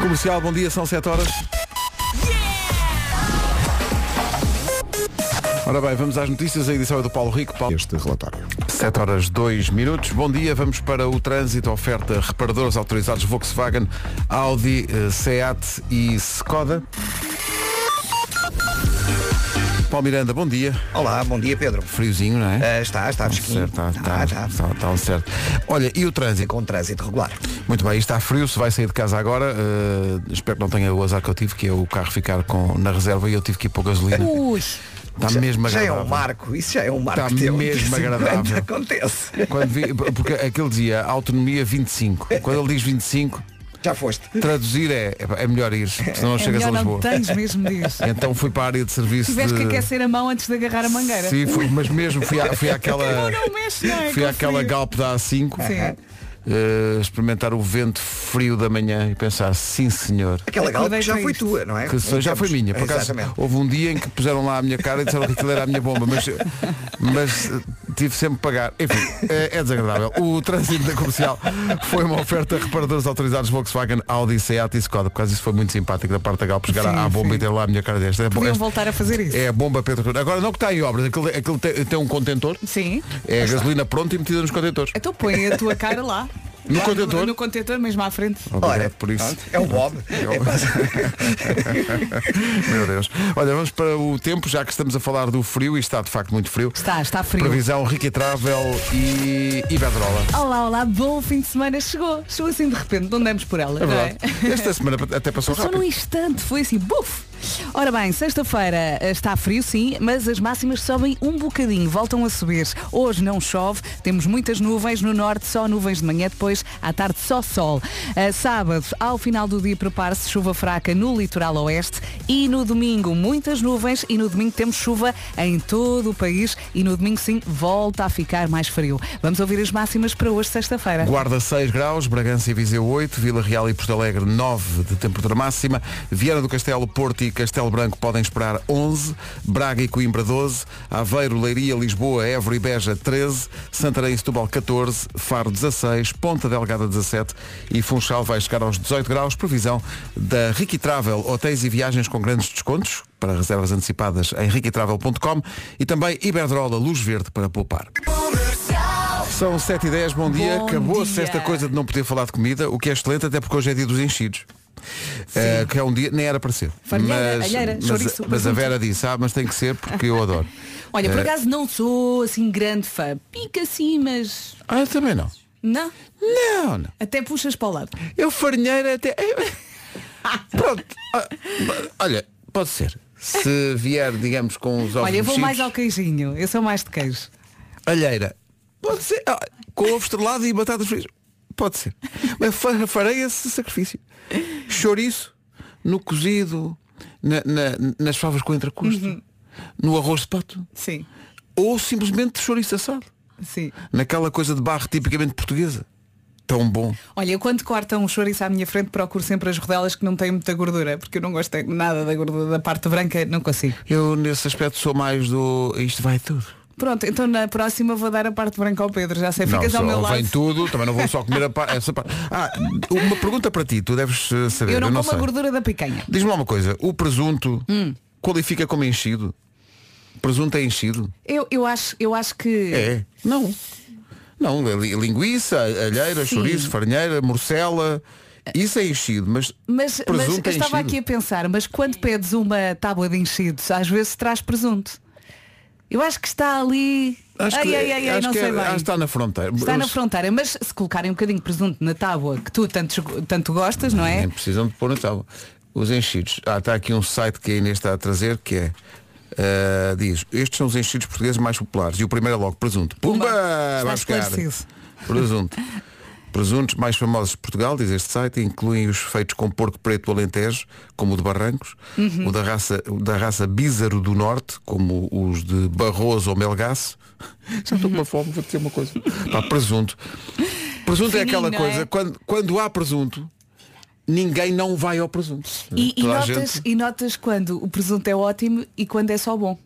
Comercial, bom dia, são 7 horas. Ora bem, vamos às notícias, a edição é do Paulo Rico. Paulo... Este relatório. 7 horas 2 minutos. Bom dia, vamos para o trânsito, oferta reparadores autorizados Volkswagen, Audi, eh, Seat e Skoda. Paulo Miranda, bom dia. Olá, bom dia Pedro. Friozinho, não é? Uh, está, está fresquinho. Certo, está, está, está, está, está ao certo. Olha, e o trânsito? Com trânsito regular. Muito bem, está frio, se vai sair de casa agora, uh, espero que não tenha o azar que eu tive, que é o carro ficar com, na reserva e eu tive que ir pôr gasolina. Ui. Está mesmo já é agradável. um marco, isso já é um marco Está teu. mesmo agradável. acontece. Quando vi, porque aquele dia, autonomia 25. Quando ele diz 25, Já foste. traduzir é, é melhor ir, senão não É chegas a melhor não Lisboa. tens mesmo disso. Então fui para a área de serviço. Tiveste de... que aquecer a mão antes de agarrar a mangueira. Sim, fui, mas mesmo fui, à, fui àquela. Não, não mexe, não é? Fui àquela. Galp da A5 Sim. Eh, experimentar o vento frio da manhã e pensar, sim senhor. Aquela galpa Acordei que já foi isto. tua, não é? Que já foi minha, por acaso Exatamente. houve um dia em que puseram lá a minha cara e disseram que aquilo era a minha bomba, mas, mas eh, tive sempre que pagar. Enfim, é, é desagradável. O trânsito da comercial foi uma oferta a reparadores autorizados Volkswagen, Audi, Seat e Skoda. Por causa disso foi muito simpático da parte da Galp chegar Sim, à bomba sim. e ter lá a minha cara desta. É, bom, Podiam esta- voltar a fazer isso. é a bomba Pedro. Agora não que está em obras, aquilo, aquilo tem, tem um contentor, Sim. é a gasolina pronta e metida nos contentores. Então põe a tua cara lá. No Lá contentor? No contentor, mesmo à frente. Obrigado Olha, por isso. é o Bob. É quase- Meu Deus. Olha, vamos para o tempo, já que estamos a falar do frio e está de facto muito frio. Está, está frio. Previsão Ricky Travel e Iberdrola. Olá, olá, bom fim de semana. Chegou. Chegou assim de repente, não demos por ela. É não é? verdade. Esta semana até passou Só rápido. num instante, foi assim, buf! Ora bem, sexta-feira eh, está frio sim, mas as máximas sobem um bocadinho, voltam a subir. Hoje não chove, temos muitas nuvens, no norte só nuvens de manhã, depois à tarde só sol. A sábado, ao final do dia, prepare-se chuva fraca no litoral oeste e no domingo muitas nuvens e no domingo temos chuva em todo o país e no domingo sim volta a ficar mais frio. Vamos ouvir as máximas para hoje, sexta-feira. Guarda 6 graus, Bragança e Viseu 8, Vila Real e Porto Alegre 9 de temperatura máxima, Viana do Castelo, Porto e Castelo Branco podem esperar 11, Braga e Coimbra 12, Aveiro, Leiria, Lisboa, Évora e Beja 13, Santarém e Setúbal 14, Faro 16, Ponta Delgada 17 e Funchal vai chegar aos 18 graus, previsão da Ricky Travel, hotéis e viagens com grandes descontos para reservas antecipadas em riquitravel.com e também Iberdrola, luz verde para poupar. São 7 e 10 bom dia. Acabou-se esta coisa de não poder falar de comida, o que é excelente, até porque hoje é dia dos enchidos. Eh, que é um dia, nem era para ser. Farinheira, mas, alheira, mas, chouriço, mas a. Vera disse, ah, mas tem que ser porque eu adoro. Olha, por Eh, acaso não sou assim grande fã. Pica sim, mas. Ah, eu também não. Não. Não, não. Até puxas para o lado. Eu farinheira até. Pronto. Ah, Olha, pode ser. Se vier, digamos, com os ovos Olha, eu vou mais ao queijinho. Eu sou mais de queijo. alheira. Pode ser. Ah, com ovo estrelado e batatas fritas. Pode ser. Mas fa- farei esse sacrifício. Chouriço no cozido, na- na- nas favas com entrecosto, Uhum. no arroz de pato. Sim. Ou simplesmente chouriço assado. Sim. Naquela coisa de barro tipicamente portuguesa. Tão bom. Olha, eu quando cortam um chouriço à minha frente procuro sempre as rodelas que não têm muita gordura, porque eu não gosto nada da gordura da parte branca, não consigo. Eu nesse aspecto sou mais do. Isto vai tudo. Pronto, então na próxima vou dar a parte branca ao Pedro, já sei, Não, ficas ao só meu lado. vem tudo, também não vou só comer a pa- essa parte. Ah, uma pergunta para ti, tu deves eh, saber. Eu não como sei. a gordura da picanha. Diz-me lá uma coisa, o presunto Hum. qualifica como enchido? Presunto é enchido? Eu, eu, acho, eu acho que. É. Não. Não, é li- linguiça, alheira, Sim. chouriço, farinheira, morcela. Isso é enchido, mas, Mas, mas eu é estava enchido. aqui a pensar, mas quando pedes uma tábua de enchidos, às vezes traz presunto. Eu acho que está ali. Acho que, ai, ai, ai, acho não que sei é- bem. acho que está na fronteira. Está na fronteira, mas se colocarem um bocadinho de presunto na tábua que tu tanto, tanto gostas, não é? Nem precisam de pôr na tábua. Os enchidos. Ah, está aqui um site que a Inês está a trazer que é. ah, diz, estes são os enchidos portugueses mais populares. E o primeiro é logo presunto. Pumba! Está Vai buscar. Presunto. Presuntos mais famosos de Portugal, diz este site, incluem os feitos com porco preto do Alentejo, como o de Barrancos, Uhum. o da raça, o da raça Bízaro do Norte, como os de Barroso ou Melgaço. Já estou com uma fome, vou dizer uma coisa. Pá, presunto. Presunto é Fininho, aquela não coisa, é? quando, quando há presunto, ninguém não vai ao presunto. E, e notas, gente- e notas quando o presunto é ótimo e quando é só bom.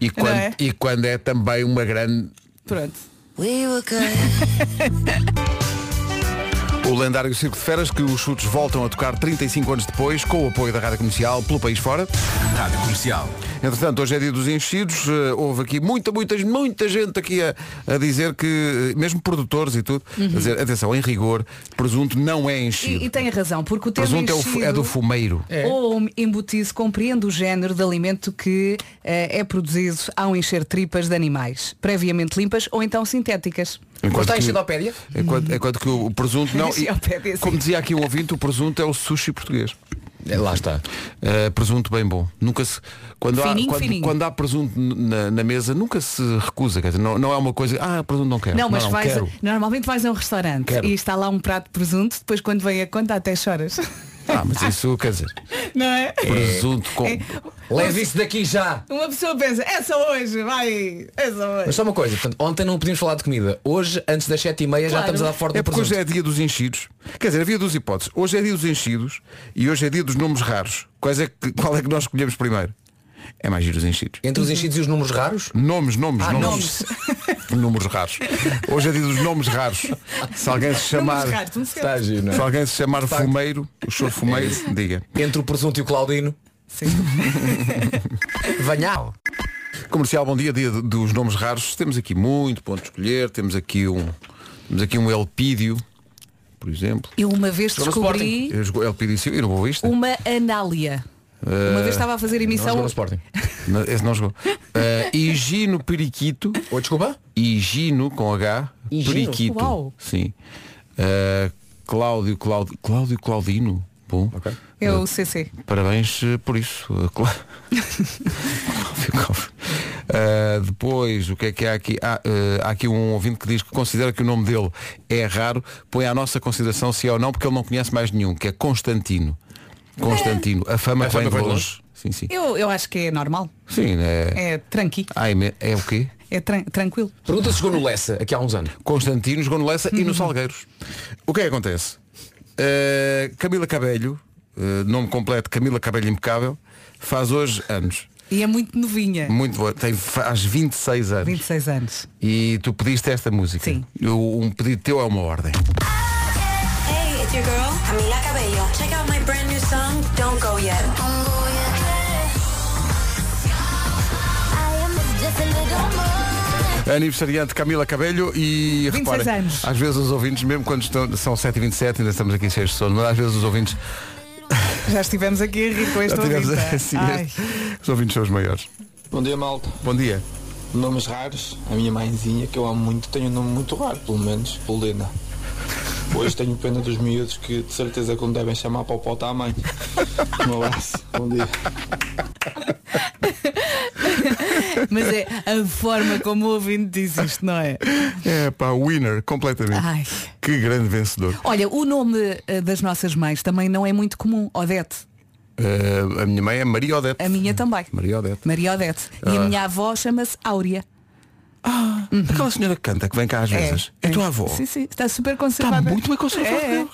e, quando, é? e quando é também uma grande. Pronto. O lendário Circo de Feras, que os chutes voltam a tocar 35 anos depois, com o apoio da Rádio Comercial pelo país fora. Rádio Comercial. Entretanto, hoje é dia dos enchidos. eh, houve aqui muita, muita, muita gente aqui a, a dizer que, eh, mesmo produtores e tudo, a dizer, atenção, em rigor, presunto não é enchido. E, e tem razão, porque o termo presunto é, o enchido é do fumeiro. ou embutido compreende o género de alimento que eh, é produzido ao encher tripas de animais, previamente limpas ou então sintéticas. Enquanto Está em que- enciclopédia? Enquanto, enquanto que o, o presunto não. e- como dizia aqui um ouvinte, o presunto é o sushi português. É, Lá está. Uh, presunto bem bom. Nunca se. Quando, há, Fininho, quando, fininho. quando há presunto na, na mesa, nunca se recusa. Quer dizer, não, não é uma coisa. Ah, presunto não quero. Não, mas não, vais, quero. normalmente vais a um restaurante Quero. e está lá um prato de presunto, depois quando vem a conta até choras. Ah, mas isso quer dizer. Não é? Presunto com. Leve isso daqui já. Uma pessoa pensa, é só hoje, vai, é só hoje. Mas só uma coisa, portanto, ontem não podíamos falar de comida. Hoje, antes das 7 e meia, já Claro. estamos a dar forte É porque hoje é dia dos enchidos. Quer dizer, havia duas hipóteses. Hoje é dia dos enchidos e hoje é dia dos nomes raros. Quais é que, qual é que nós escolhemos primeiro? É mais giro os enchidos. Entre os enchidos e os números raros, Nomes, nomes, Ah, nomes. Números raros. Hoje é dia dos nomes raros. Se alguém se chamar. Números raros, não sei. está a giro, não é? Se alguém se chamar fumeiro, o choro fumeiro, diga. Entre o presunto e o Claudino. Sim. Venha. Comercial, bom dia, dia dos nomes raros. Temos aqui muito ponto de escolher. Temos aqui um. Temos aqui um Elpídio, por exemplo. Eu uma vez descobri Elpídio Silva, e no Boa Vista. uma anália. Uma vez estava a fazer Não emissão. jogou no Sporting. Não, Esse não jogou. Uh, Higino Periquito. Oi, desculpa? Higino com H. Higino? Periquito. Uau. Sim. Uh, Cláudio, Cláudio, Cláudio Claudino. Bom. É o CC. Parabéns eh, por isso. Uh, Clá- Cláudio Cláudio. Uh, depois, o que é que há aqui? Há, uh, há aqui um ouvinte que diz que considera que o nome dele é raro, põe à nossa consideração se é ou não, porque ele não conhece mais nenhum, que é Constantino. Constantino. A fama A vem fama de longe. Sim, sim. Eu, eu acho que é normal. Sim, é. É tranqui. Ai, é o quê? É tran- tranquilo. Pergunta se jogou no Lessa, aqui há uns anos. Constantino jogou no Lessa e no Salgueiros. O que é que acontece? Uh, Camila Cabelho, uh, nome completo Camila Cabelho Impecável, faz hoje anos. E é muito novinha. Muito boa. Tem, faz 26 anos. 26 anos. E tu pediste esta música. Sim. Eu- um pedido teu é uma ordem. Hey, Aniversariante Camila Cabelho e 26 reparem, anos. às vezes os ouvintes, mesmo quando estão, são 7h27, ainda estamos aqui cheios de sono, mas às vezes os ouvintes Já estivemos aqui a rir com este ouvinte. assim, este- os ouvintes são os maiores. Bom dia, malta. Bom dia. Nomes raros. A minha mãezinha, que eu amo muito, tem um nome muito raro, pelo menos, Helena. Hoje tenho pena dos miúdos que de certeza que não devem chamar para o pau à mãe. Um abraço. Bom dia. Mas é a forma como o ouvinte diz isto, não é? É pá, winner, completamente. Ai. Que grande vencedor. Olha, o nome eh, das nossas mães também não é muito comum. Odete. Uh, a minha mãe é Maria Odete. A minha também. Maria Odete. Maria Odete. E a minha avó chama-se Áurea. Aquela senhora que canta, que vem cá às vezes. É, a tua avó. Sim, sim. Está super Está conservada. muito bem conservada. É.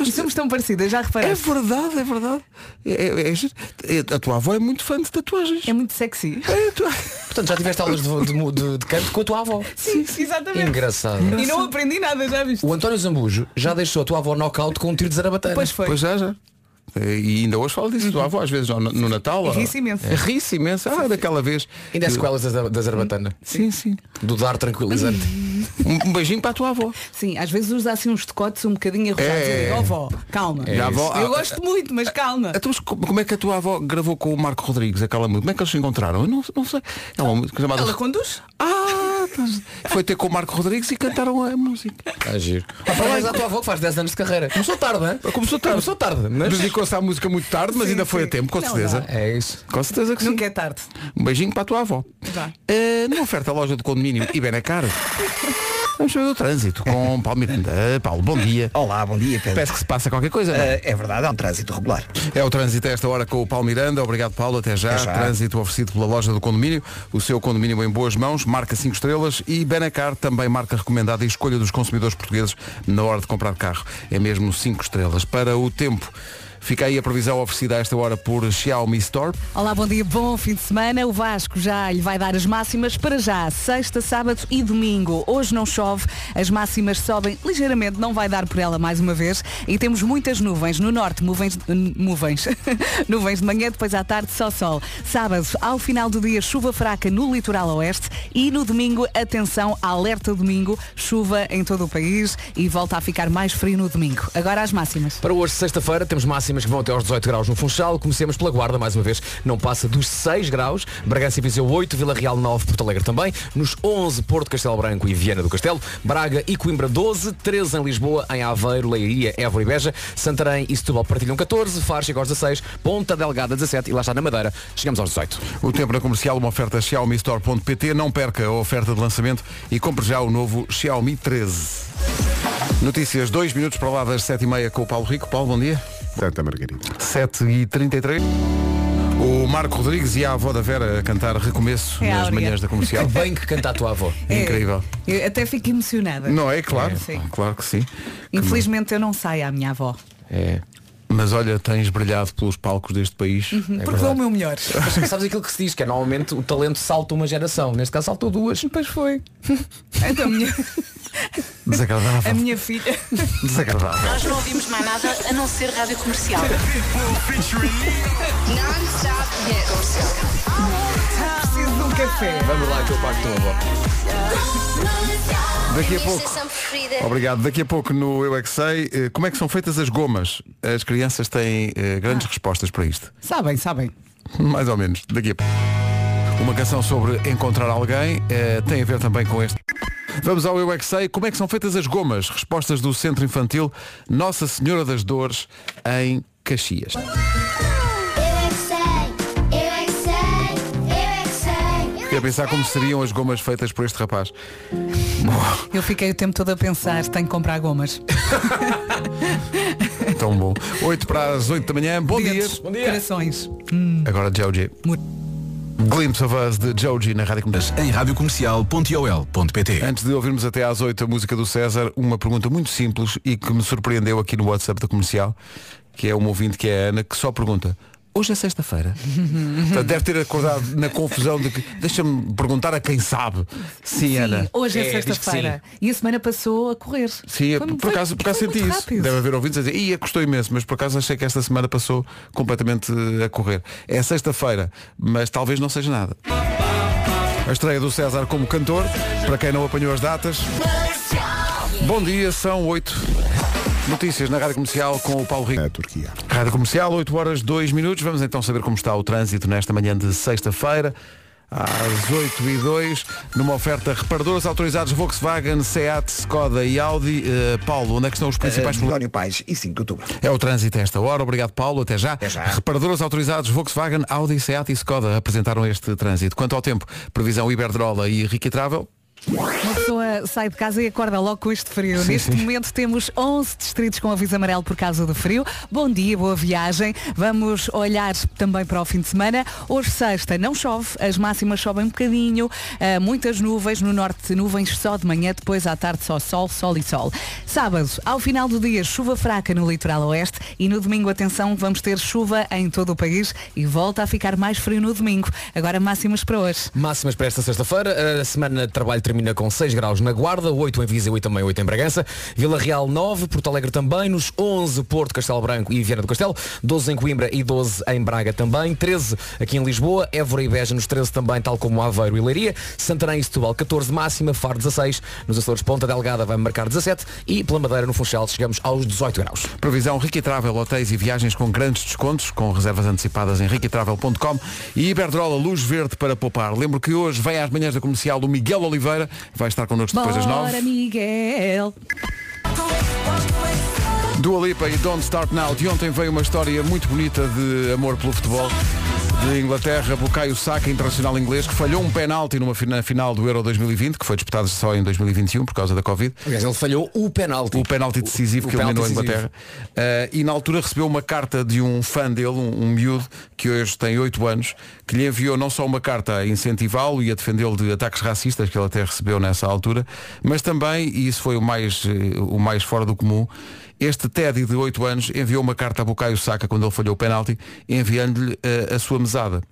E somos tão parecidas, já É reparaste? verdade, é verdade. É, é- é- é- a tua avó é muito fã de tatuagens. É muito sexy. É, tua- Portanto, já tiveste aulas de, de- de- de canto com a tua avó. Sim, exatamente. Engraçado. E não aprendi nada, já viste? O António Zambujo já deixou a tua avó knockout com um tiro de zarabatana. Pois foi. Pois já, já. E ainda hoje falo disso. A tua avó, às vezes, no, no Natal. E ri-se imenso. é, Ri-se imenso. Ah, daquela vez. Ainda é sequelas da, da zarabatana. Sim, sim. Do dar tranquilizante. Um, um beijinho para a tua avó. Sim, às vezes usa assim uns decotes um bocadinho arrojados É. e digo, ó vó, calma. E a avó- Eu ah, gosto muito, mas calma. Então, mas como como é que a tua avó gravou com o Marco Rodrigues aquela música? Como é que eles se encontraram? Eu não, não sei. É uma música chamada. Ela conduz? Ah, foi ter com o Marco Rodrigues e cantaram a música. Está giro. Ah, parabéns à tua avó que faz 10 anos de carreira. Começou tarde, hein? Começou tarde. Começou tarde, mas... Dedicou-se à música muito tarde, mas Sim, ainda foi sim. a tempo, com Não certeza. dá. É isso. Com certeza que sim. Nunca é tarde. Um beijinho para a tua avó. Vá. Eh, numa oferta loja de condomínio e Benacar. Vamos ver o trânsito com Paulo Miranda. Paulo, bom dia. Olá, bom dia, Pedro. Parece que se passa qualquer coisa. não é? Eh, é verdade, há um trânsito regular. É o trânsito a esta hora com o Paulo Miranda. Obrigado, Paulo. Até já. Já. Trânsito oferecido pela loja do condomínio. O seu condomínio em boas mãos. Marca 5 estrelas. E Benacar também marca recomendada e escolha dos consumidores portugueses na hora de comprar carro. É mesmo 5 estrelas. Para o tempo. Fica aí a previsão oferecida a esta hora por Xiaomi Store. Olá, bom dia, bom fim de semana. O Vasco já lhe vai dar as máximas para já, sexta, sábado e domingo. Hoje não chove, as máximas sobem ligeiramente, não vai dar por ela mais uma vez. E temos muitas nuvens. No norte, nuvens, nuvens, nuvens de manhã, depois à tarde só sol. Sábado, ao final do dia, chuva fraca no litoral oeste e no domingo, atenção, alerta domingo, chuva em todo o país e volta a ficar mais frio no domingo. Agora as máximas. Para hoje, sexta-feira, temos máximas que vão até aos 18 graus no Funchal. Comecemos pela Guarda, mais uma vez, não passa dos 6 graus. Bragança e Viseu 8, Vila Real 9, Porto Alegre também. Nos 11, Porto Castelo Branco e Viana do Castelo. Braga e Coimbra 12, 13 em Lisboa, em Aveiro, Leiria, Évora e Beja. Santarém e Setúbal partilham 14, Faro chega aos 16, Ponta Delgada 17 e lá está na Madeira. Chegamos aos 18. O tempo na comercial, uma oferta Xiaomi Store.pt. Não perca a oferta de lançamento e compre já o novo Xiaomi 13. Notícias, 2 minutos para lá das 7h30 com o Paulo Rico. Paulo, bom dia. Santa Margarida. 7h33. O Marco Rodrigues e a avó da Vera a cantar Recomeço É nas alegria. manhãs da comercial. Bem que canta a tua avó. É, Incrível. Eu até fico emocionada. Não é? Claro. Sim. Claro que sim. Infelizmente eu não saio à minha avó. É. Mas olha, tens brilhado pelos palcos deste país. porque dou o meu melhor. Mas sabes aquilo que se diz, que é normalmente o talento salta uma geração. Neste caso saltou duas. Depois foi. Então a minha, a Desagradável. minha filha. Desagradável. Nós não ouvimos mais nada a não ser rádio comercial. Preciso de um café. Vamos lá que eu pago a tua avó. Daqui a pouco. Obrigado. Daqui a pouco no Eu é que Sei, eh, como é que são feitas as gomas? As crianças têm eh, grandes respostas para isto. Sabem, sabem. Mais ou menos. Daqui a pouco. Uma canção sobre encontrar alguém eh, tem a ver também com este. Vamos ao Eu é que Sei. Como é que são feitas as gomas? Respostas do Centro Infantil Nossa Senhora das Dores em Caxias. Eu é que sei, eu é que sei, eu é que sei. Fiquei a pensar como seriam as gomas feitas por este rapaz. Eu fiquei o tempo todo a pensar, tenho que comprar gomas. Tão bom. 8 para as 8 da manhã. Bom dia. Dedos, Corações. Agora Joji. Glimpse of Us de Joji na Rádio Comercial. Em radiocomercial.ol.pt Antes de ouvirmos até às 8 a música do César, uma pergunta muito simples e que me surpreendeu aqui no WhatsApp da comercial, que é uma ouvinte que é a Ana, que só pergunta. Hoje é sexta-feira. Portanto, deve ter acordado na confusão de que deixa-me perguntar a quem sabe. Sim, Ana. Hoje é, É, sexta-feira. E a semana passou a correr. Sim, Foi- por foi- acaso, por acaso senti isso. rápido. Deve haver ouvintes a dizer, ia custou imenso, mas por acaso achei que esta semana passou completamente eh, a correr. É sexta-feira, mas talvez não seja nada. A estreia do César como cantor, para quem não apanhou as datas. Bom dia, são 8 notícias na Rádio Comercial com o Paulo Rico. A Turquia. Rádio Comercial, 8 horas 2 minutos. Vamos então saber como está o trânsito nesta manhã de sexta-feira. Às 8 e 2 numa oferta reparadores autorizados Volkswagen, Seat, Skoda e Audi. Eh, Paulo, onde é que estão os principais problemas? António Pais e 5 de outubro. É o trânsito a esta hora. Obrigado, Paulo. Até já. Até já. Reparadores autorizados Volkswagen, Audi, Seat e Skoda apresentaram este trânsito. Quanto ao tempo, previsão Iberdrola e Ricky Travel. Uma pessoa sai de casa e acorda logo com este frio. Sim, Neste sim. momento temos 11 distritos com aviso amarelo por causa do frio. Bom dia, boa viagem. Vamos olhar também para o fim de semana. Hoje sexta não chove, as máximas sobem um bocadinho, ah, muitas nuvens, no norte nuvens só de manhã, depois à tarde só sol, sol e sol. Sábado, ao final do dia, chuva fraca no litoral oeste e no domingo, atenção, vamos ter chuva em todo o país e volta a ficar mais frio no domingo. Agora máximas para hoje. Máximas para esta sexta-feira. A semana de trabalho termina com 6 graus na Guarda, 8 em Viseu e também 8 em Bragança. Vila Real 9, Porto Alegre também, nos 11 Porto, Castelo Branco e Viana do Castelo, 12 em Coimbra e 12 em Braga também, 13 aqui em Lisboa, Évora e Beja nos 13 também, tal como Aveiro e Leiria, Santarém e Setúbal 14 máxima, Faro 16, nos Açores Ponta Delgada vai marcar 17 e pela Madeira no Funchal chegamos aos 18 graus. Previsão Ricky Travel, hotéis e viagens com grandes descontos, com reservas antecipadas em rickytravel.com e Iberdrola Luz Verde para poupar. Lembro que hoje vem às manhãs da comercial o Miguel Oliveira, vai estar connosco depois das nove. Miguel. Dua Lipa e Don't Start Now. De ontem veio uma história muito bonita de amor pelo futebol. De Inglaterra, Bukayo Saka, internacional inglês, que falhou um penalti numa fina- final do Euro 2020, que foi disputado só em 2021 por causa da Covid. Aliás, ele falhou o penalti. O penalti decisivo O que eliminou a Inglaterra. Eh, e na altura recebeu uma carta de um fã dele, um, um miúdo, que hoje tem 8 anos, que lhe enviou não só uma carta a incentivá-lo e a defendê-lo de ataques racistas, que ele até recebeu nessa altura, mas também, e isso foi o mais, eh, o mais fora do comum, Este Teddy de 8 anos enviou uma carta a Bucaio Saka quando ele falhou o penalti, enviando-lhe eh, a sua mesada.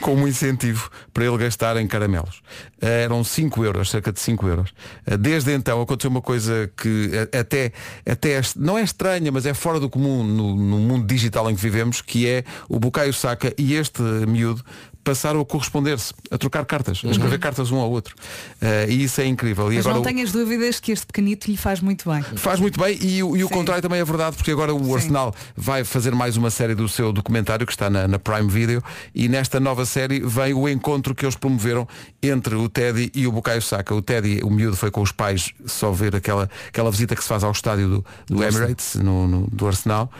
como incentivo para ele gastar em caramelos. Eh, Eram 5 euros, cerca de 5 euros. Eh, Desde então aconteceu uma coisa que até, até é não é estranha, mas é fora do comum no, no mundo digital em que vivemos, que é o Bucaio Saka e este miúdo passaram a corresponder-se, a trocar cartas, a escrever cartas um ao outro. Eh, e isso é incrível. E Mas agora não o- tenhas dúvidas que este pequenito lhe faz muito bem. Faz muito bem e, o- e o Sim. contrário também é verdade, porque agora o Arsenal vai fazer mais uma série do seu documentário que está na, na Prime Video e nesta nova série vem o encontro que eles promoveram entre o Teddy e o Bukayo Saka. O Teddy, o miúdo, foi com os pais só ver aquela, aquela visita que se faz ao estádio do, do Emirates, no, no- do Arsenal.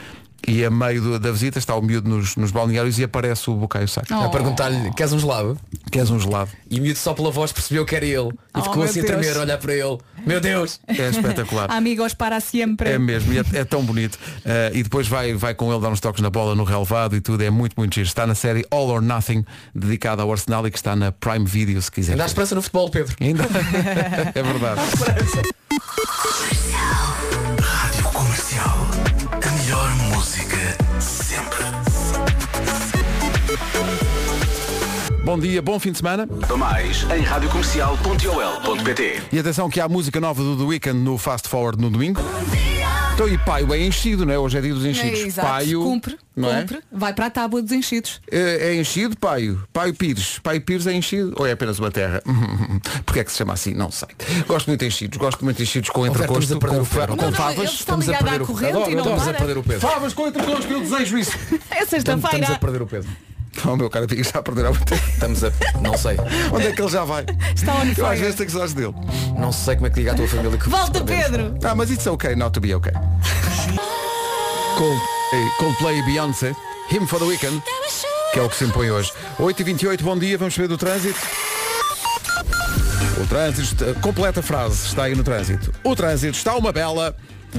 E a meio do- da visita está o miúdo nos, nos balneários e aparece o Bukayo Saka. Oh. A perguntar-lhe, queres um gelado? Queres um gelado? E o miúdo só pela voz percebeu que era ele. E Oh, ficou assim a Deus. tremer, a olhar para ele. Meu Deus! É espetacular. Amigos para sempre. É mesmo, e é, é tão bonito. Uh, e depois vai, vai com ele dar uns toques na bola no relevado e tudo, é muito, muito giro. Está na série All or Nothing, dedicada ao Arsenal e que está na Prime Video, se quiser. Ainda há esperança no futebol, Pedro. Ainda? é verdade. Bom dia, bom fim de semana. Para mais em radiocomercial.ol.pt E atenção que há a música nova do The Weeknd no Fast Forward no domingo. Então e Paio é enchido, não é? Hoje é dia dos enchidos. É, exato. Paio, Cumpre, não é? cumpre. Vai para a tábua dos enchidos. É, é enchido, Paio. Paio Pires. Paio Pires é enchido ou é apenas uma terra? Porquê é que se chama assim? Não sei. Gosto muito de enchidos. Gosto muito de enchidos com entrecosto, estamos a perder com, com Não, não, favas. Estamos a perder à o e não Estamos a perder o Pedro. Favas com entrecosto, eu desejo isso. É Estamos, estamos a sexta-feira. perder o Pedro. Oh, meu cara, fica já a perder há muito tempo. Estamos a. Não sei. Onde é que ele já vai? Está on Eu às fire. vezes tenho saudades dele. Não sei como é que liga a tua família que Volta. Pedro! Ah, mas it's okay not to be okay. Coldplay, Coldplay e Beyoncé, Him for the Weekend, que é o que se impõe hoje. 8h28, bom dia, vamos saber do trânsito. O trânsito, está- completa a frase, está aí no trânsito. O trânsito está uma bela.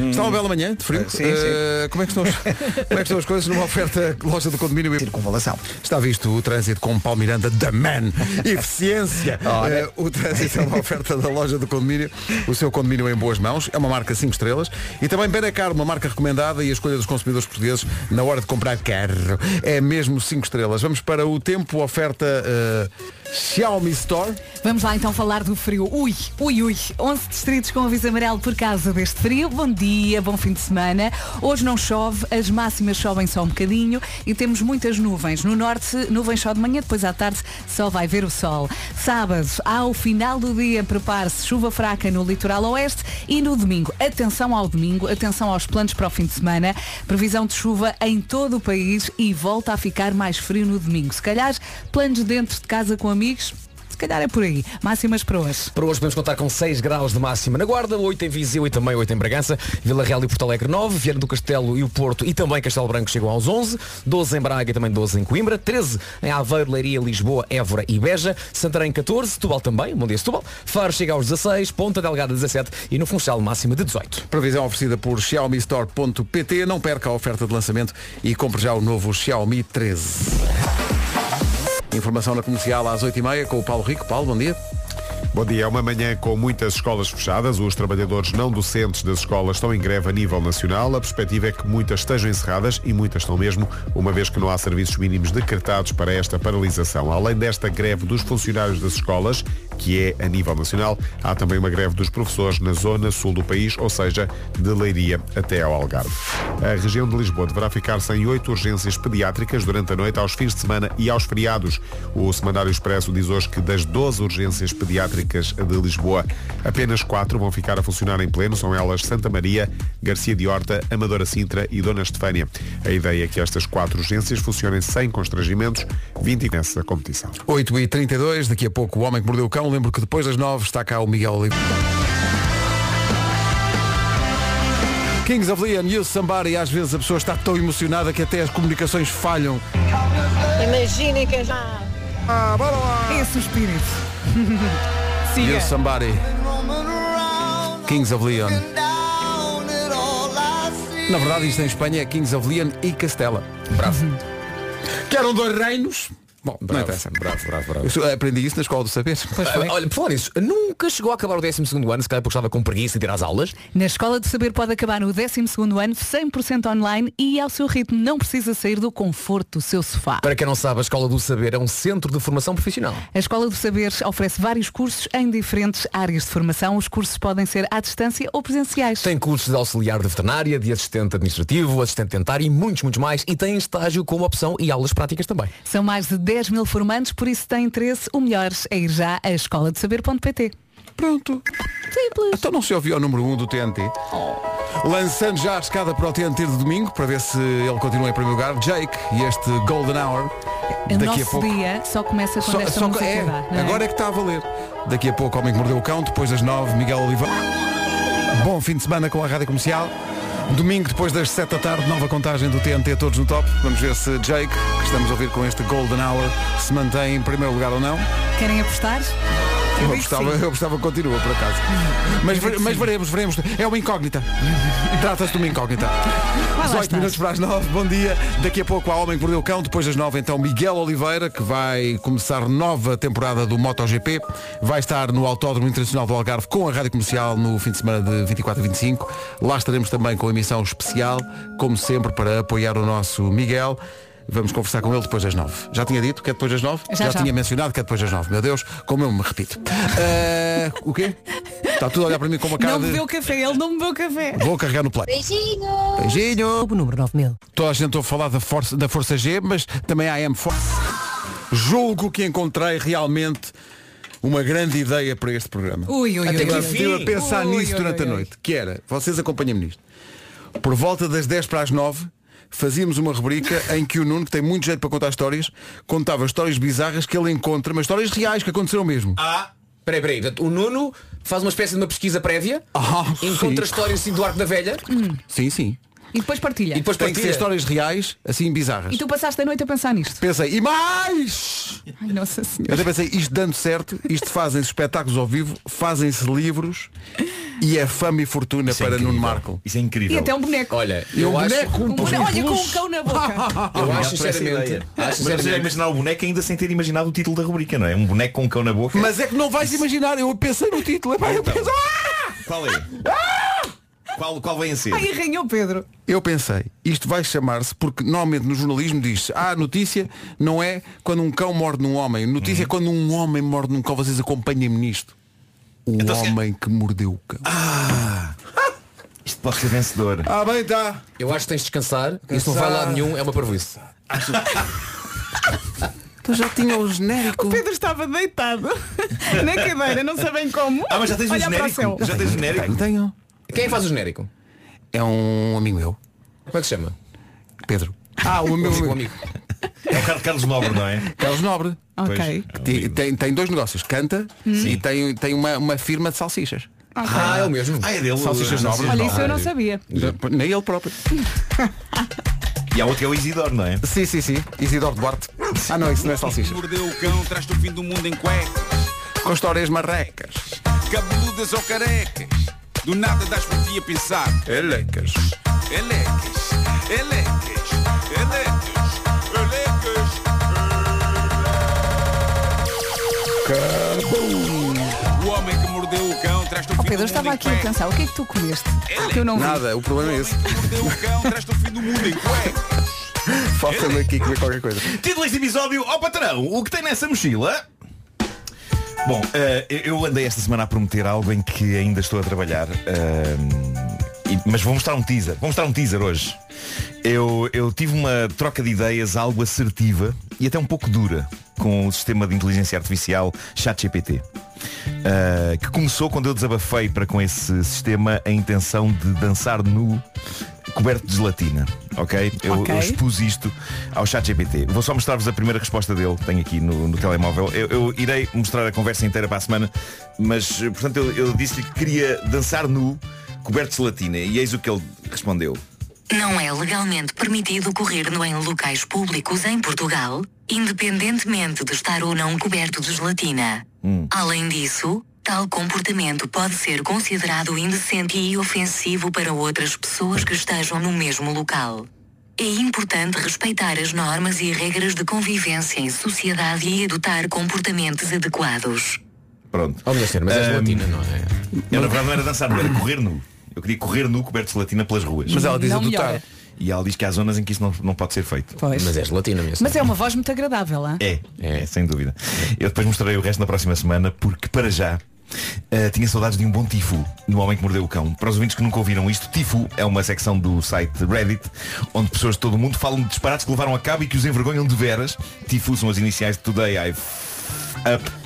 Está uma bela manhã, de frio. Sim, sim. Eh, como, é que estão, as- como é que estão as coisas numa oferta loja do condomínio? Circunvalação. Está visto o trânsito com Paulo Miranda da Man. Eficiência. Eh, o trânsito é uma oferta da loja do condomínio. O seu condomínio em boas mãos. É uma marca 5 estrelas. E também Benacar, uma marca recomendada e a escolha dos consumidores portugueses na hora de comprar carro. É mesmo 5 estrelas. Vamos para o tempo oferta eh, Xiaomi Store. Vamos lá então falar do frio. Ui, ui, ui. 11 distritos com aviso amarelo por causa deste frio. Bom dia, bom fim de semana. Hoje não chove, as máximas sobem só um bocadinho e temos muitas nuvens. No norte, nuvens só de manhã, depois à tarde só vai ver o sol. Sábado, ao final do dia, prepare-se chuva fraca no litoral oeste e no domingo. Atenção ao domingo, atenção aos planos para o fim de semana. Previsão de chuva em todo o país e volta a ficar mais frio no domingo. Se calhar, planos dentro de casa com amigos, calhar é por aí. Máximas para hoje. Para hoje podemos contar com 6 graus de máxima na Guarda, 8 em Viseu e também 8 em Bragança, Vila Real e Porto Alegre 9, Viana do Castelo e o Porto e também Castelo Branco chegam aos 11, 12 em Braga e também 12 em Coimbra, 13 em Aveiro, Leiria, Lisboa, Évora e Beja, Santarém 14, Setúbal também, bom dia Setúbal, Faro chega aos 16, Ponta Delgada 17 e no Funchal máxima de 18. Previsão oferecida por xiaomistore.pt. Não perca a oferta de lançamento e compre já o novo Xiaomi 13. Informação na comercial às 8h30 com o Paulo Rico. Paulo, bom dia. Bom dia. É uma manhã com muitas escolas fechadas. Os trabalhadores não docentes das escolas estão em greve a nível nacional. A perspectiva é que muitas estejam encerradas e muitas estão mesmo, uma vez que não há serviços mínimos decretados para esta paralisação. Além desta greve dos funcionários das escolas, que é a nível nacional, há também uma greve dos professores na zona sul do país, ou seja, de Leiria até ao Algarve. A região de Lisboa deverá ficar sem oito urgências pediátricas durante a noite, aos fins de semana e aos feriados. O Semanário Expresso diz hoje que das 12 urgências pediátricas de Lisboa, apenas quatro vão ficar a funcionar em pleno. São elas Santa Maria, Garcia de Horta, Amadora Sintra e Dona Estefânia. A ideia é que estas quatro urgências funcionem sem constrangimentos, 20 nessa competição. 8h32, daqui a pouco o Homem que Mordeu o Cão. Lembro que depois das 9 está cá o Miguel Oliveira. Kings of Leon, You Somebody, às vezes a pessoa está tão emocionada que até as comunicações falham. Imaginem que já. Ah, bora lá! Esse o espírito. You Siga. Somebody. Kings of Leon. Na verdade, isto em Espanha é Kings of Leon e Castela. Bravo. Que eram dois reinos Bom, não Bravo, interessa. bravo, bravo, bravo. Eu aprendi isso na escola do saber. Ah, Olha, por falar nisso, nunca chegou a acabar o 12 ano, se calhar porque estava com preguiça de ir às aulas. Na Escola do Saber pode acabar no 12º ano 100% online e ao seu ritmo. Não precisa sair do conforto do seu sofá. Para quem não sabe, a Escola do Saber é um centro de formação profissional. A Escola do Saber oferece vários cursos em diferentes áreas de formação. Os cursos podem ser à distância ou presenciais. Tem cursos de auxiliar de veterinária, de assistente administrativo, assistente dentário e muitos, muitos mais. E tem estágio como opção e aulas práticas também. São mais de 10 mil formandos, por isso tem interesse. O melhor é ir já a escola de saber.pt. Pronto. Simples. Então não se ouviu ao número 1 um do TNT. Lançando já a escada para o TNT de domingo, para ver se ele continua em primeiro lugar. Jake e este Golden Hour. O Daqui a pouco. dia só começa quando Só- esta só- música é, dá, é? agora é que está a valer. Daqui a pouco, Homem que Mordeu o Cão, depois das 9, Miguel Oliveira. Bom fim de semana com a Rádio Comercial. Domingo, depois das 7 da tarde, nova contagem do TNT Todos no Top. Vamos ver se Jake, que estamos a ouvir com este Golden Hour, se mantém em primeiro lugar ou não. Querem apostar? Eu sim. eu apostava que continua, por acaso. Mas, mas veremos, veremos. É uma incógnita. Trata-se de uma incógnita. lá 18 estás. minutos para as 9, bom dia. Daqui a pouco há Homem que Mordeu o Cão, depois das 9 então Miguel Oliveira, que vai começar nova temporada do MotoGP. Vai estar no Autódromo Internacional do Algarve com a Rádio Comercial no fim de semana de 24 a 25. Lá estaremos também com a emissão especial, como sempre, para apoiar o nosso Miguel. Vamos conversar com ele depois das 9. Já tinha dito que é depois das 9? Já, já. tinha mencionado que é depois das 9. Meu Deus, como eu me repito. Eh, o quê? Está tudo a olhar para mim com uma cara Não de... bebeu café, ele não bebeu café. Vou carregar no play. Beijinho! Beijinho! O número 9000. Toda a gente ouve falar da Força, da Força G, mas também há a M Force. Julgo que encontrei realmente uma grande ideia para este programa. Ui, ui. Até que ui. Estive a pensar Ui, nisso ui, durante ui, a noite, que era, vocês acompanham-me nisto. Por volta das 10 para as 9, fazíamos uma rubrica em que o Nuno, que tem muito jeito para contar histórias, contava histórias bizarras que ele encontra, mas histórias reais que aconteceram mesmo. Ah, peraí, peraí. O Nuno faz uma espécie de uma pesquisa prévia, Ah, encontra sim. histórias assim do Arco da Velha Sim, sim. E depois partilha. e depois Tem que ser partilha. histórias reais, assim bizarras. E tu passaste a noite a pensar nisto. Pensei, e mais! Ai, nossa Eu senhora. até pensei, isto dando certo, isto fazem-se espetáculos ao vivo, fazem-se livros e é fama e fortuna Isso é para Nuno incrível. Marco. Isso é incrível. E até um boneco. Olha, E eu um acho, boneco, Um boneco- Olha, com um cão na boca. eu acho sinceramente, ideia. acho Mas você já sinceramente imaginar o boneco ainda sem ter imaginado o título da rubrica, não é? Um boneco com um cão na boca. Mas é que não vais imaginar, eu pensei no título. epá, eu, Então. penso, ah! Qual é? Qual, qual vem a ser? Ai, arranhou Pedro. eu pensei, isto vai chamar-se, porque normalmente no jornalismo diz ah, a notícia não é quando um cão morde num homem, notícia é quando um homem morde num cão, vocês acompanhem-me nisto. O Então, se- homem que mordeu o cão. Isto pode ser vencedor. Ah, bem, tá. eu acho que tens de descansar, isso não vai lá nenhum, é uma parvoíce. Então já tinha o genérico. Pedro estava deitado na cadeira, não sabem como. Ah, mas já tens o Olhar para o genérico? céu. Já tens o genérico? Tenho, tenho. Quem faz o genérico? É um amigo meu, Como é que se chama? Pedro. Ah, o meu amigo. amigo. É o Carlos- Carlos Nobre, não é? Carlos Nobre. Ok. Pois. que Tem, tem, tem dois negócios, canta e tem, tem uma, uma firma de salsichas. Ah, é o mesmo. Ah, é dele. Salsichas nobres. Olha, isso eu não sabia. Nem ele próprio. E há outro que é o Isidoro, não é? Sim, sim, sim. Isidoro Duarte. Ah não, isso não é salsicha. Mordeu o cão, traz-te o fim do mundo em cuecas. Com histórias marrecas. Cabeludas ou carecas. Do nada das por ti a pensar. Elecas. Elecas, elecas, elecas, elecas. O homem que mordeu o cão traz-te o fim Pedro, do eu estava mundo em aqui a pensar, o que é que tu comeste? Que eu não vi. Nada, o problema é esse. Mordeu o cão, traz-te o fim do mundo em cuecas. Falta-me aqui comer qualquer coisa. Título deste episódio, ó patrão, o que tem nessa mochila? Bom, eh, eu andei esta semana a prometer algo em que ainda estou a trabalhar. eh, e- mas vou mostrar um teaser. Vou mostrar um teaser hoje. Eu, eu tive uma troca de ideias algo assertiva e até um pouco dura com o sistema de inteligência artificial ChatGPT. eh, que começou quando eu desabafei para com esse sistema a intenção de dançar nu coberto de gelatina. Ok? Eu, Ok. eu expus isto ao ChatGPT. Vou só mostrar-vos a primeira resposta dele, que tenho aqui no, no telemóvel. Eu, eu irei mostrar a conversa inteira para a semana, mas, portanto, eu, eu disse-lhe que queria dançar nu, coberto de gelatina, e eis o que ele respondeu. Não é legalmente permitido correr no em locais públicos em Portugal, independentemente de estar ou não coberto de gelatina. Além disso, tal comportamento pode ser considerado indecente e ofensivo para outras pessoas que estejam no mesmo local. é importante respeitar as normas e regras de convivência em sociedade e adotar comportamentos adequados. Pronto. Oh, minha senhora, mas és Ahm, latina, não é? Eu na verdade não era dançar, não era correr nu. Eu queria correr nu coberto de gelatina pelas ruas. Mas ela diz Não adotar. melhora. E ela diz que há zonas em que isso não, não pode ser feito. Pois. Mas és latina, minha Mas é uma voz muito agradável, hein? É, é, sem dúvida. Eu depois mostrarei o resto na próxima semana, porque para já eh, tinha saudades de um bom Tifu no Homem que Mordeu o Cão. Para os ouvintes que nunca ouviram isto, Tifu é uma secção do site Reddit, onde pessoas de todo o mundo falam de disparates que levaram a cabo e que os envergonham de veras. Tifu são as iniciais de Today I've Up.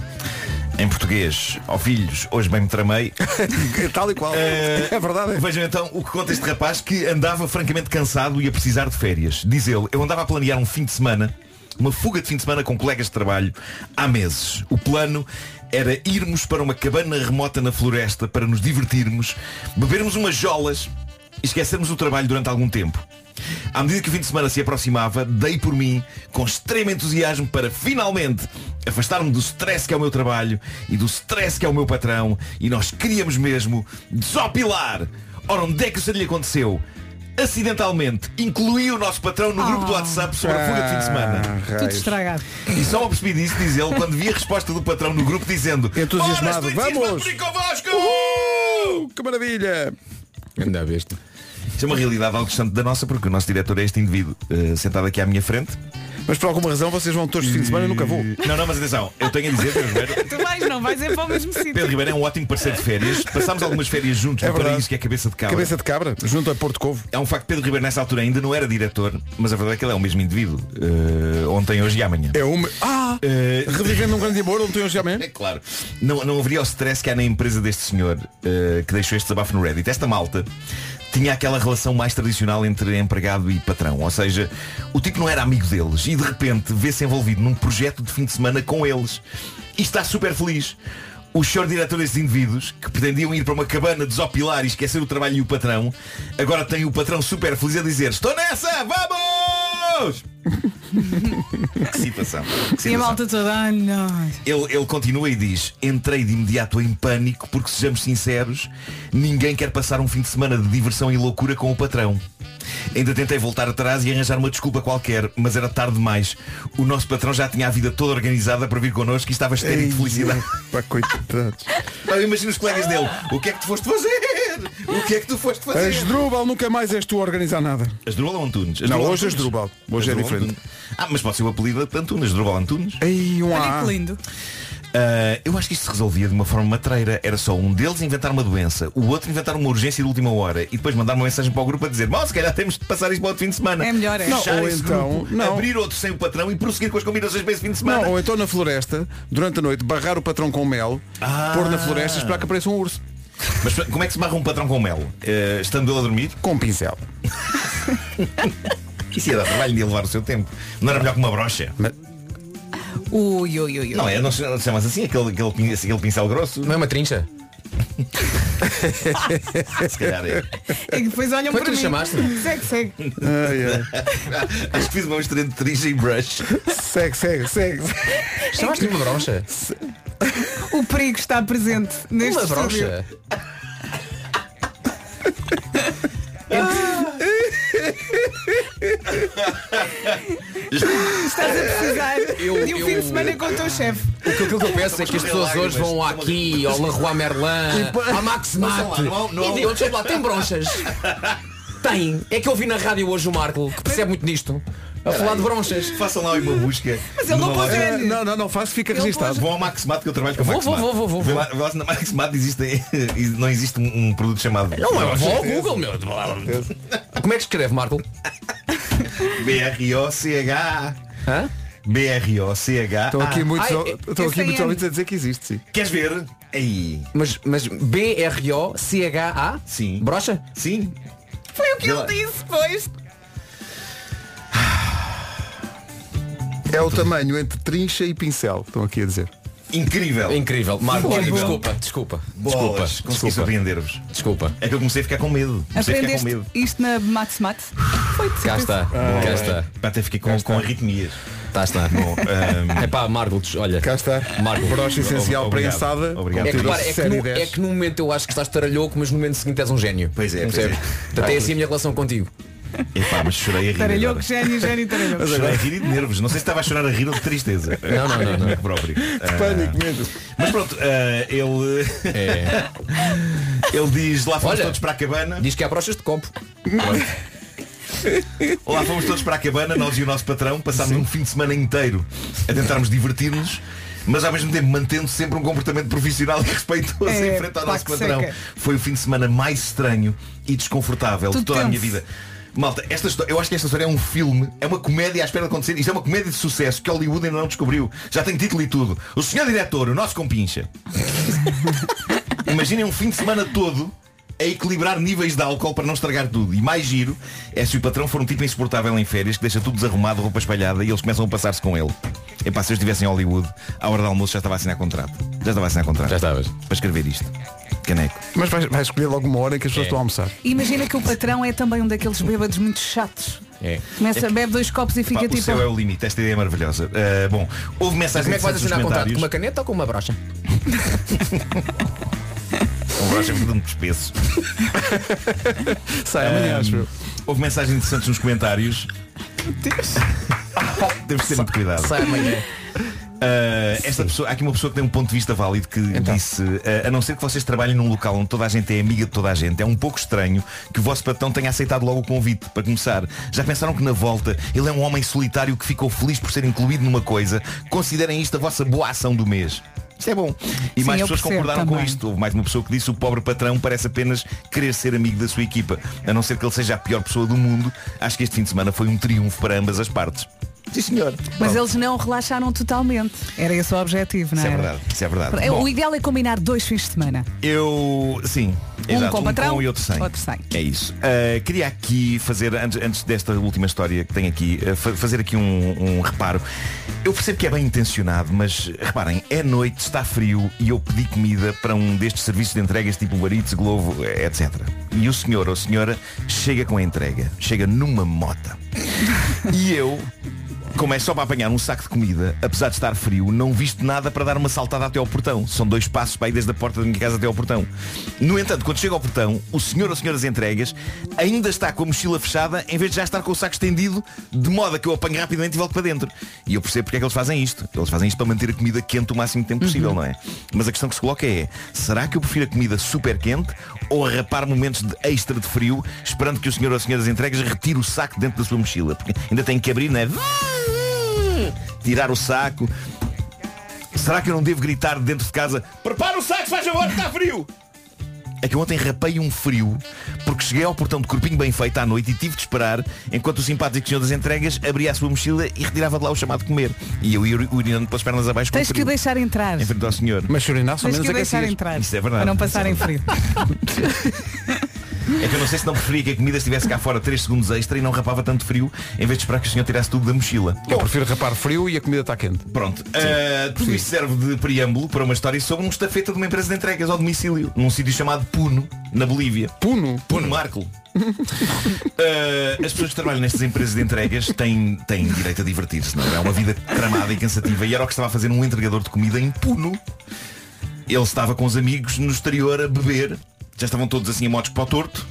Em português, ó filhos, hoje bem me tramei. Tal e qual. Eh, É verdade. Vejam então o que conta este rapaz que andava francamente cansado e a precisar de férias. Diz ele, eu andava a planear um fim de semana, uma fuga de fim de semana com colegas de trabalho, há meses. O plano era irmos para uma cabana remota na floresta para nos divertirmos, bebermos umas jolas e esquecermos o trabalho durante algum tempo. À medida que o fim de semana se aproximava, dei por mim, com extremo entusiasmo, para finalmente afastar-me do stress que é o meu trabalho e do stress que é o meu patrão, e nós queríamos mesmo desopilar. Ora, onde é que isso lhe aconteceu? Acidentalmente, incluí o nosso patrão no grupo do WhatsApp sobre a fuga de fim de semana. Tudo estragado. E só me percebi disso, diz ele, quando vi a resposta do patrão no grupo dizendo Entusiasmado. "Ora, estou entusiasmado Vamos! por ir convosco!" Uhul! Que maravilha! Anda a besta. Isto é uma realidade algo distante da nossa, porque o nosso diretor é este indivíduo eh, sentado aqui à minha frente. Mas por alguma razão vocês vão todos de fim de semana e eu nunca vou. Não, não, mas atenção, eu tenho a dizer, Pedro Ribeiro, Tu vais, não vais é para o mesmo sítio. Pedro Ribeiro é um ótimo parceiro de férias. Passámos algumas férias juntos É no verdade. paraíso que é a cabeça de cabra. Cabeça de cabra, junto a Porto Covo. É um facto que Pedro Ribeiro nessa altura ainda não era diretor, mas a verdade é que ele é o mesmo indivíduo. eh, ontem, hoje e amanhã. É uma. Ah! Eh, Revivendo um grande amor, tenho hoje amanhã. É claro. Não, não haveria o stress que há na empresa deste senhor eh, que deixou este desabafo no Reddit. Esta malta tinha aquela relação mais tradicional entre empregado e patrão. Ou seja, o tipo não era amigo deles e de repente vê-se envolvido num projeto de fim de semana com eles. E está super feliz. O senhor diretor desses indivíduos, que pretendiam ir para uma cabana desopilar e esquecer o trabalho e o patrão, agora tem o patrão super feliz a dizer Estou nessa! Vamos! que situação. que E a situação. malta toda, ah, não. Ele, ele continua e diz Entrei de imediato em pânico Porque sejamos sinceros Ninguém quer passar um fim de semana de diversão e loucura com o patrão Ainda tentei voltar atrás e arranjar uma desculpa qualquer Mas era tarde demais O nosso patrão já tinha a vida toda organizada para vir connosco E estava estéril de felicidade Pá, coitados. Imagina os colegas dele O que é que tu foste fazer? O que é que tu foste fazer? Asdrúbal, nunca mais és tu a organizar nada. Asdrúbal ou Antunes? Não, Asdrúbal hoje Antunes? Asdrúbal. Hoje é Asdrúbal diferente. Antunes. Ah, mas pode ser o apelido de Antunes, Asdrúbal Antunes Ei, um Olha que lindo. Ah, eu acho que isto se resolvia de uma forma matreira. Era só um deles inventar uma doença, o outro inventar uma urgência de última hora e depois mandar uma mensagem para o grupo a dizer, bom, se calhar temos de passar isto para outro fim de semana. É melhor, é. Não, Fechar ou esse então- grupo, não. abrir outro sem o patrão e prosseguir com as combinações para esse fim de semana. Não, ou então na floresta, durante a noite, barrar o patrão com mel, Ah. pôr na floresta e esperar que apareça um urso. Mas como é que se barra um patrão com mel? Ah, estando ele a dormir? Com um pincel. Isso ia dar trabalho de levar o seu tempo. Não era melhor que uma brocha? Ui, ui, ui, ui. Não é, não se não se chamas assim, aquele, aquele, aquele pincel grosso? Não é uma trincha? Se calhar é. E depois olham é para que mim. tu chamaste? Segue, segue. Ai, ai. Acho que fiz uma mistura de trincha e brush. Segue, segue, segue. Chamaste-lhe uma broncha? O perigo está presente neste Uma broncha? Estás a precisar Eu- de um eu- fim de semana com o teu chefe. O que, aquilo que eu penso é que as pessoas hoje vão aqui ao Leroy Merlin, à Max Mate e onde lá tem bronchas. Tem. É que eu vi na rádio hoje o Marco, que percebe muito nisto, a falar de bronchas. Façam lá uma busca. Mas ele não pode. Não, não, não faço, fica registado. Vão ao Maximat que eu trabalho com a Vou, Maximat. vou, vou, vou, vou. lá, vê lá na existe, não existe um, um produto chamado Não é, vou ao. Google, meu. Como é que escreve, Marco? B-R-O-C-H Hã? B-R-O-C-H Estão aqui muitos, Ai, estão aqui muitos é- ouvintes a dizer que existe, sim. Queres ver? Aí. Mas, mas B-R-O-C-H-A? Sim. Brocha? Sim. Foi o que ele disse, pois. É o tamanho entre trincha e pincel, estão aqui a dizer. Incrível. Incrível. Marco, Incrível. desculpa, desculpa. Bolas. Desculpa. Consegui Desculpa. surpreender-vos. Desculpa. É que eu comecei a ficar com medo. Comecei a ficar com Aprendeste medo. isto na Max Mate? Foi de Cá está. Cá está. Pá, Até fiquei com, com arritmias. Cá está. Bom, ahm, É pá, Marco, olha. Cá está. Marco. Brocha essencial Obrigado. prensada. Obrigado. É que, repara, é, que no, 10. é que no momento eu acho que estás taralhoco, mas no momento seguinte és um gênio. Pois é, pois Percebes? é. Portanto, é assim a minha relação contigo. Epá, mas chorei a rir. Taralhoco, agora. gênio, gênio. Chorei a rir e de nervos. Não sei se estava a chorar a rir ou de tristeza. Não, não, não, não. É próprio. Ah, Pânico mesmo. Mas pronto, ah, ele. É. ele diz, lá fomos Olha, todos para a cabana. Diz que há brochas de copo. Lá fomos todos para a cabana, nós e o nosso patrão, passámos um fim de semana inteiro a tentarmos divertir-nos. Mas ao mesmo tempo mantendo sempre um comportamento profissional e respeitoso É, em frente ao nosso que patrão. seca. Foi o fim de semana mais estranho e desconfortável de Tudo toda a minha tenso. vida. Malta, esta história, eu acho que esta história é um filme, é uma comédia à espera de acontecer. Isto é uma comédia de sucesso que Hollywood ainda não descobriu. Já tem título e tudo. O senhor diretor, o nosso compincha. Imaginem um fim de semana todo a equilibrar níveis de álcool para não estragar tudo. E mais giro é se o patrão for um tipo insuportável em férias que deixa tudo desarrumado, roupa espalhada e eles começam a passar-se com ele. Epá, se eu estivesse em Hollywood, à hora do almoço já estava a assinar contrato. Já estava a assinar contrato. Já estavas. Para escrever isto. Caneco. Mas vais, vais escolher logo uma hora em que as pessoas É. estão a almoçar. Imagina que o patrão é também um daqueles bêbados muito chatos. É. Começa, bebe dois copos e Pá, fica o tipo. céu é o limite. Esta ideia é maravilhosa. Ah, bom, houve mensagens Como é que vais assinar contrato? Com uma caneta ou com uma brocha? Um broche é muito espesso. Sai amanhã, acho. Houve mensagens interessantes nos comentários. Temos de ter muito cuidado. Sai amanhã. Uh, esta pessoa, há aqui uma pessoa que tem um ponto de vista válido que Então. disse uh, a não ser que vocês trabalhem num local onde toda a gente é amiga de toda a gente é um pouco estranho que o vosso patrão tenha aceitado logo o convite para começar já pensaram que na volta ele é um homem solitário que ficou feliz por ser incluído numa coisa considerem isto a vossa boa ação do mês isto é bom. E Sim, mais pessoas concordaram com também. isto. Houve mais uma pessoa que disse o pobre patrão parece apenas querer ser amigo da sua equipa. A não ser que ele seja a pior pessoa do mundo, acho que este fim de semana foi um triunfo para ambas as partes. Sim, senhor. Mas Pronto. eles não relaxaram totalmente. Era esse o objetivo, não Isso é verdade. Isso é verdade. É, Bom, O ideal é combinar dois fins de semana. Eu. Sim. Um exato, com o patrão, e outro sem. outro sem. É isso. Uh, queria aqui fazer, antes, antes desta última história que tenho aqui, fa- fazer aqui um, um reparo. Eu percebo que é bem intencionado, mas reparem, é noite, está frio e eu pedi comida para um destes serviços de entregas tipo Uber Eats, Glovo, eh, etc. E o senhor ou a senhora chega com a entrega, chega numa mota. E eu, como é só para apanhar um saco de comida, apesar de estar frio, não visto nada para dar uma saltada até ao portão. São dois passos para ir desde a porta da minha casa até ao portão. No entanto, quando chego ao portão, o senhor ou senhoras entregas ainda está com a mochila fechada em vez de já estar com o saco estendido, de modo a que eu apanho rapidamente e volto para dentro. E eu percebo porque é que eles fazem isto. Eles fazem isto para manter a comida quente o máximo de tempo possível, não é? Mas a questão que se coloca é, será que eu prefiro a comida super quente ou arrapar momentos de extra de frio, esperando que o senhor ou as senhoras entregas retire o saco dentro da sua mochila? Porque ainda tem que abrir, não é? Tirar o saco. Será que eu não devo gritar dentro de casa Prepara o saco, faz favor, está frio! É que ontem rapei um frio porque cheguei ao portão de corpinho bem feito à noite e tive de esperar enquanto o simpático senhor das entregas abria a sua mochila e retirava de lá o chamado comer. E eu ia uri- urinando pelas pernas abaixo com Tens que o deixar entrar. Em frente ao senhor. Mas chorinar só menos que o deixar aquecias. entrar. Isso é verdade. Para não Isso é passarem frio. É que eu não sei se não preferia que a comida estivesse cá fora 3 segundos extra e não rapava tanto frio em vez de esperar que o senhor tirasse tudo da mochila. Eu prefiro rapar frio e a comida está quente. Pronto, uh, tudo isto serve de preâmbulo para uma história sobre um estafeta de uma empresa de entregas ao domicílio, num sítio chamado Puno, na Bolívia. Puno? Puno Marco. Uh, as pessoas que trabalham nestas empresas de entregas têm, têm direito a divertir-se, não é? É uma vida tramada e cansativa. E era o que estava a fazer um entregador de comida em Puno. Ele estava com os amigos no exterior a beber. Já estavam todos assim a motos para o torto.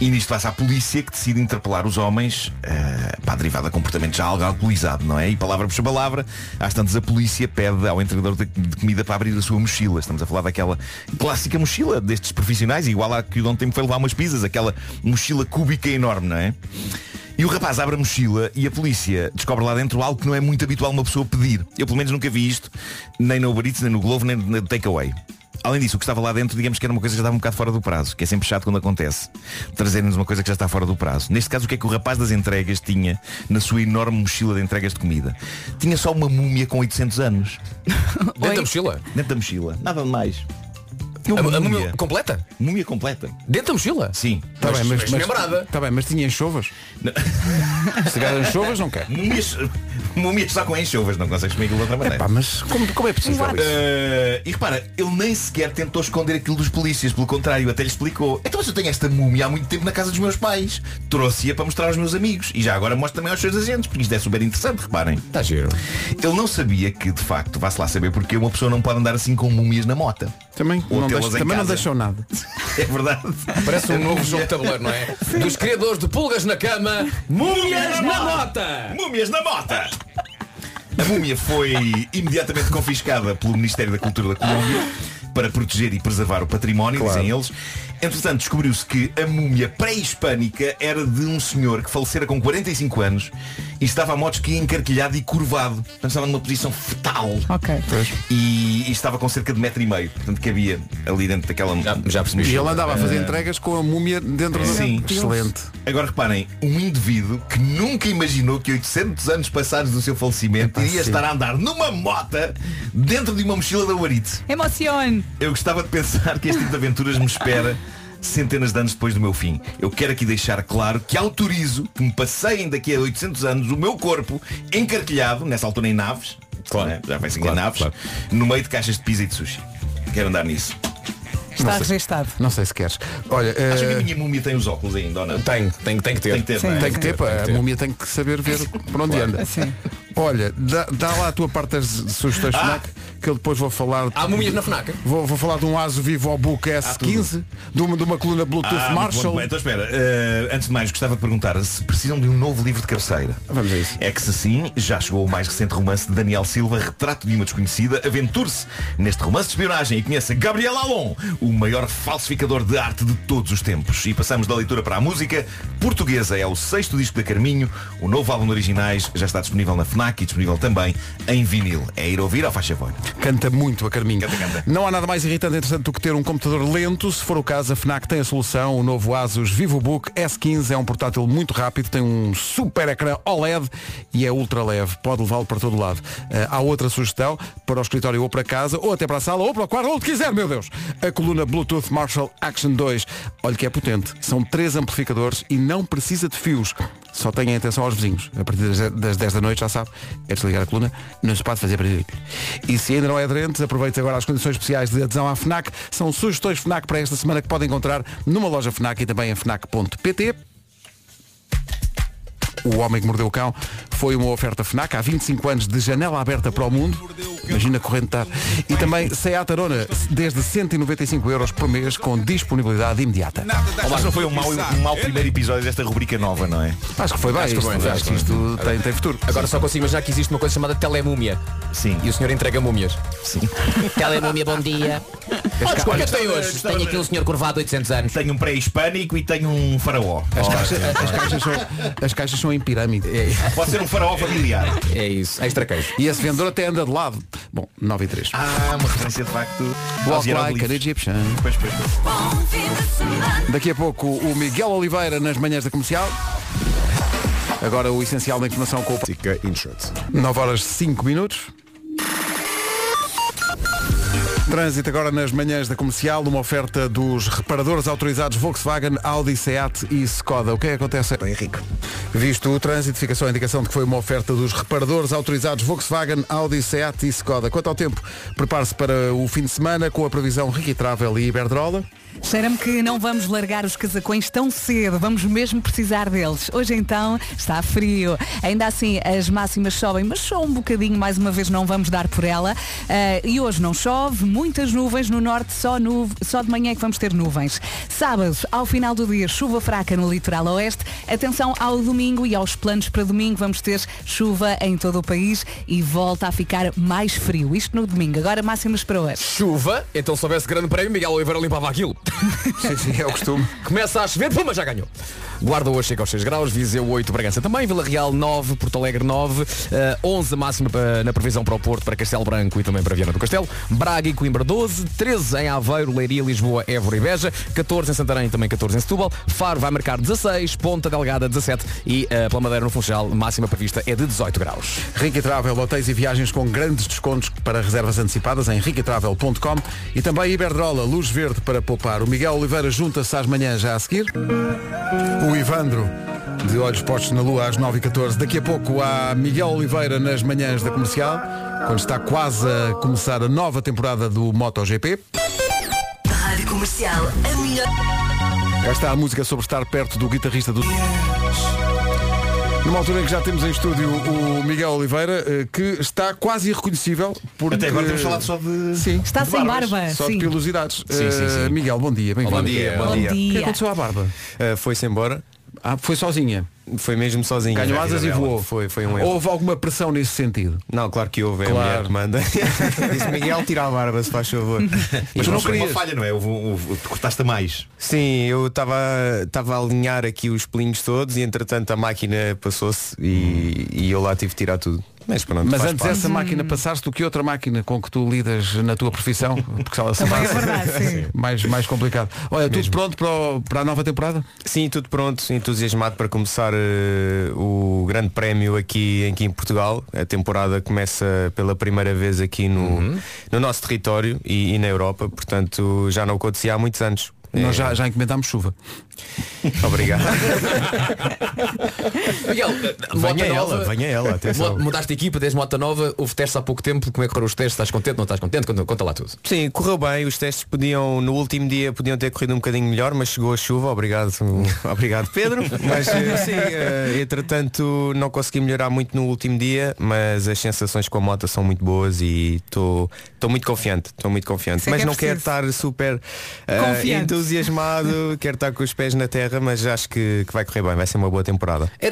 E nisto passa a polícia que decide interpelar os homens uh, para derivada de comportamento já algo alcoolizado, não é? E palavra por palavra, às tantas a polícia pede ao entregador de, de comida para abrir a sua mochila. Estamos a falar daquela clássica mochila destes profissionais, igual à que o Dom Tempo foi levar umas pizzas, aquela mochila cúbica enorme, não é? E o rapaz abre a mochila e a polícia descobre lá dentro algo que não é muito habitual uma pessoa pedir. Eu pelo menos nunca vi isto, nem no Uber Eats, nem no Glovo, nem no Takeaway. Além disso, o que estava lá dentro, digamos que era uma coisa que já estava um bocado fora do prazo, que é sempre chato quando acontece. Trazerem-nos uma coisa que já está fora do prazo. Neste caso, o que é que o rapaz das entregas tinha na sua enorme mochila de entregas de comida? Tinha só uma múmia com 800 anos. Dentro da mochila? Dentro da mochila. Nada de mais. A, a múmia completa? Múmia completa. Dentro da mochila? Sim. Tá bem, mas, mas, membrada. tá bem, mas tinha enxovas. Se tiver enxovas, não quer. Múmias, múmias só com enxovas, não consegues comer aquilo de outra maneira. Pá, mas como, como é possível isso? Eh, e repara, ele nem sequer tentou esconder aquilo dos polícias, pelo contrário, até lhe explicou. Então mas eu tenho esta múmia há muito tempo na casa dos meus pais. Trouxe-a para mostrar aos meus amigos. E já agora mostro também aos seus agentes, porque isto é super interessante, reparem. Está giro. Ele não sabia que, de facto, vá-se lá saber porque uma pessoa não pode andar assim com múmias na mota. Também Ou deixam- também não casa. deixam nada. É verdade. Parece um novo jogo de tabuleiro, não é? Dos criadores de Pulgas na Cama, Múmias na Mota! Múmias na Mota! A múmia foi imediatamente confiscada pelo Ministério da Cultura da Colômbia para proteger e preservar o património, dizem eles. Entretanto, descobriu-se que a múmia pré-hispânica era de um senhor que falecera com 45 anos e estava a modos que encarquilhado e curvado. Portanto, estava numa posição fetal. Ok. E, e estava com cerca de metro e meio. Portanto, cabia ali dentro daquela... Já, já percebi. E ele andava a fazer Eh, entregas com a múmia dentro do Sim. Excelente. Agora reparem, um indivíduo que nunca imaginou que 800 anos passados do seu falecimento iria sim. estar a andar numa mota dentro de uma mochila da Uarite. Emocione. Eu gostava de pensar que este tipo de aventuras me espera centenas de anos depois do meu fim. Eu quero aqui deixar claro que autorizo que me passeiem daqui a 800 anos o meu corpo encarquilhado, nessa altura em naves, né? já vai ser em naves, no meio de caixas de pizza e de sushi. Quero andar nisso. Está registado. Não sei se queres. Olha, Acho que a eh, minha múmia tem os óculos ainda, ou não? Tem, tem, tem que ter. Tem que ter, Sim. é? tem que ter, pá, a ter. múmia tem que saber ver por onde anda. Sim. Olha, dá, dá lá a tua parte das sugestões Ah! FNAC, que eu depois vou falar. Há múmias na FNAC? Vou, vou falar de um ASO Vivo Book S15, de uma, de uma coluna Bluetooth Ah, Marshall. bom. Então espera, eh, antes de mais gostava de perguntar se precisam de um novo livro de cabeceira. Vamos a isso. É que se sim, já chegou o mais recente romance de Daniel Silva, Retrato de uma Desconhecida. Aventure-se neste romance de espionagem e conheça Gabriel Alon, o maior falsificador de arte de todos os tempos. E passamos da leitura para a música. Portuguesa é o sexto disco da Carminho. O novo álbum de originais já está disponível na FNAC e disponível também em vinil. É ir ouvir ao faz favor. Canta muito a Carminho. Canta, canta. Não há nada mais irritante entretanto do que ter um computador lento. Se for o caso, a FNAC tem a solução. O novo Asus VivoBook S15 é um portátil muito rápido, tem um super ecrã OLED e é ultra leve. Pode levá-lo para todo lado. Eh, há outra sugestão para o escritório ou para casa, ou até para a sala, ou para o quarto, ou onde quiser, meu Deus. A coluna Bluetooth Marshall Action 2. Olha que é potente. São três amplificadores e não precisa de fios. Só tenha atenção aos vizinhos. A partir das- das 10 da noite, já sabe, é desligar a coluna, não se pode fazer barulho. E se ainda não é aderente, aproveite agora as condições especiais de adesão à FNAC. São sugestões FNAC para esta semana que pode encontrar numa loja FNAC e também em FNAC.pt. O Homem que Mordeu o Cão foi uma oferta FNAC há 25 anos de janela aberta para o mundo. Imagina correntar. E também Seat Arona, desde 195 euros por mês, com disponibilidade imediata. Oh, mas não foi um mau, um mau primeiro episódio desta rubrica nova, não é? Acho que foi bem, Acho que isto, bem, acho que isto tem, tem futuro. Agora só consigo imaginar que existe uma coisa chamada telemúmia. Sim. E o senhor entrega múmias. Sim. Telemúmia, bom dia. Olha, o que é que tem hoje? Tenho aqui um senhor curvado 800 anos. Tenho um pré-hispânico e tenho um faraó. As, as caixas são, as caixas são em pirâmide. Pode ser um faraó familiar. É isso, extra queijo. E esse vendedor até anda de lado. Bom, 9 e 3. Ah, uma referência de facto Walk like an. Egyptian. Pois, pois, pois. Daqui a pouco o Miguel Oliveira nas manhãs da comercial. Agora o essencial da informação com o Insurance. 9 horas 5 minutos. Trânsito agora nas manhãs da comercial, uma oferta dos reparadores autorizados Volkswagen, Audi, Seat e Skoda. O que é que acontece? Henrique. Visto o trânsito, fica só a indicação de que foi uma oferta dos reparadores autorizados Volkswagen, Audi, Seat e Skoda. Quanto ao tempo, prepare-se para o fim de semana com a previsão Ricky Travel e Iberdrola. Cheira-me que não vamos largar os casacões tão cedo, vamos mesmo precisar deles. Hoje então está frio. Ainda assim as máximas sobem, mas só um bocadinho, mais uma vez não vamos dar por ela. Ah, e hoje não chove, muitas nuvens no norte, só, nu só de manhã é que vamos ter nuvens. Sábado, ao final do dia, chuva fraca no litoral oeste. Atenção ao domingo e aos planos para domingo, vamos ter chuva em todo o país e volta a ficar mais frio. Isto no domingo. Agora máximas para hoje. Chuva, então se houvesse grande prémio, Miguel Oliveira limpava aquilo. Sim, sim, é o costume. Começa a chover, puma, já ganhou. Guarda hoje chega aos 6 graus, Viseu 8, Bragança também, Vila Real 9, Porto Alegre 9, eh, 11 a máxima eh, na previsão para o Porto, para Castelo Branco e também para Viana do Castelo, Braga e Coimbra 12, 13 em Aveiro, Leiria, Lisboa, Évora e Beja, 14 em Santarém e também 14 em Setúbal, Faro vai marcar 16, Ponta Delgada 17 e eh, pela Madeira no Funchal, máxima prevista é de 18 graus. Ricky Travel, hotéis e viagens com grandes descontos para reservas antecipadas em riquitravel.com e também Iberdrola, luz verde para poupar. O Miguel Oliveira junta-se às manhãs já a seguir. O Ivandro, de olhos postos na lua às 9h14. Daqui a pouco há Miguel Oliveira nas manhãs da comercial, quando está quase a começar a nova temporada do MotoGP. Rádio Comercial, a melhor. Cá está a música sobre estar perto do guitarrista do. Numa altura em que já temos em estúdio o Miguel Oliveira, eh, que está quase irreconhecível. Porque... Até agora temos falado só de. Sim. Está de sem barbas. barba, Só sim. de pilosidades. Sim, sim, Eh, sim. Miguel, bom dia. Bem-vindo. Bom dia, bom Bom dia. O que dia. aconteceu à barba? Uh, Foi-se embora. Ah, foi sozinha. Foi mesmo sozinho. Ganhou asas e voou. Foi, foi um erro. Houve alguma pressão nesse sentido? Não, claro que houve, é Claro. a mulher que manda. Disse Miguel, tira a barba, se faz favor. Mas Tu não foi uma falha, não é? Houve, houve, tu cortaste a mais. Sim, eu estava estava a alinhar aqui os pelinhos todos e entretanto a máquina passou-se e, e eu lá tive de tirar tudo. Mas pronto, Mas antes parte. essa máquina passaste do que outra máquina com que tu lidas na tua profissão? Porque se ela se é passa, verdade, sim. mais, mais complicado. Olha, tudo pronto para, o- para a nova temporada? Sim, tudo pronto, entusiasmado para começar eh, o grande prémio aqui, aqui em Portugal. A temporada começa pela primeira vez aqui no, no nosso território e, e na Europa, portanto já não acontecia há muitos anos. Nós É, já, já encomendámos chuva. Obrigado. Miguel, Venha nova, ela, venha ela, atenção. Mudaste de equipa, tens moto nova, houve testes há pouco tempo, como é que foram os testes? Estás contente, não estás contente? Conta, conta lá tudo. Sim, correu bem, os testes podiam, no último dia podiam ter corrido um bocadinho melhor, mas chegou a chuva, obrigado, obrigado Pedro. Mas eh, sim, eh, entretanto não consegui melhorar muito no último dia, mas as sensações com a moto são muito boas e estou muito confiante, estou muito confiante. Isso é mas que é não quero preciso. estar super Confiante. Entusiasmado, quero estar com os pés na terra, mas acho que, que vai correr bem, vai ser uma boa temporada. É,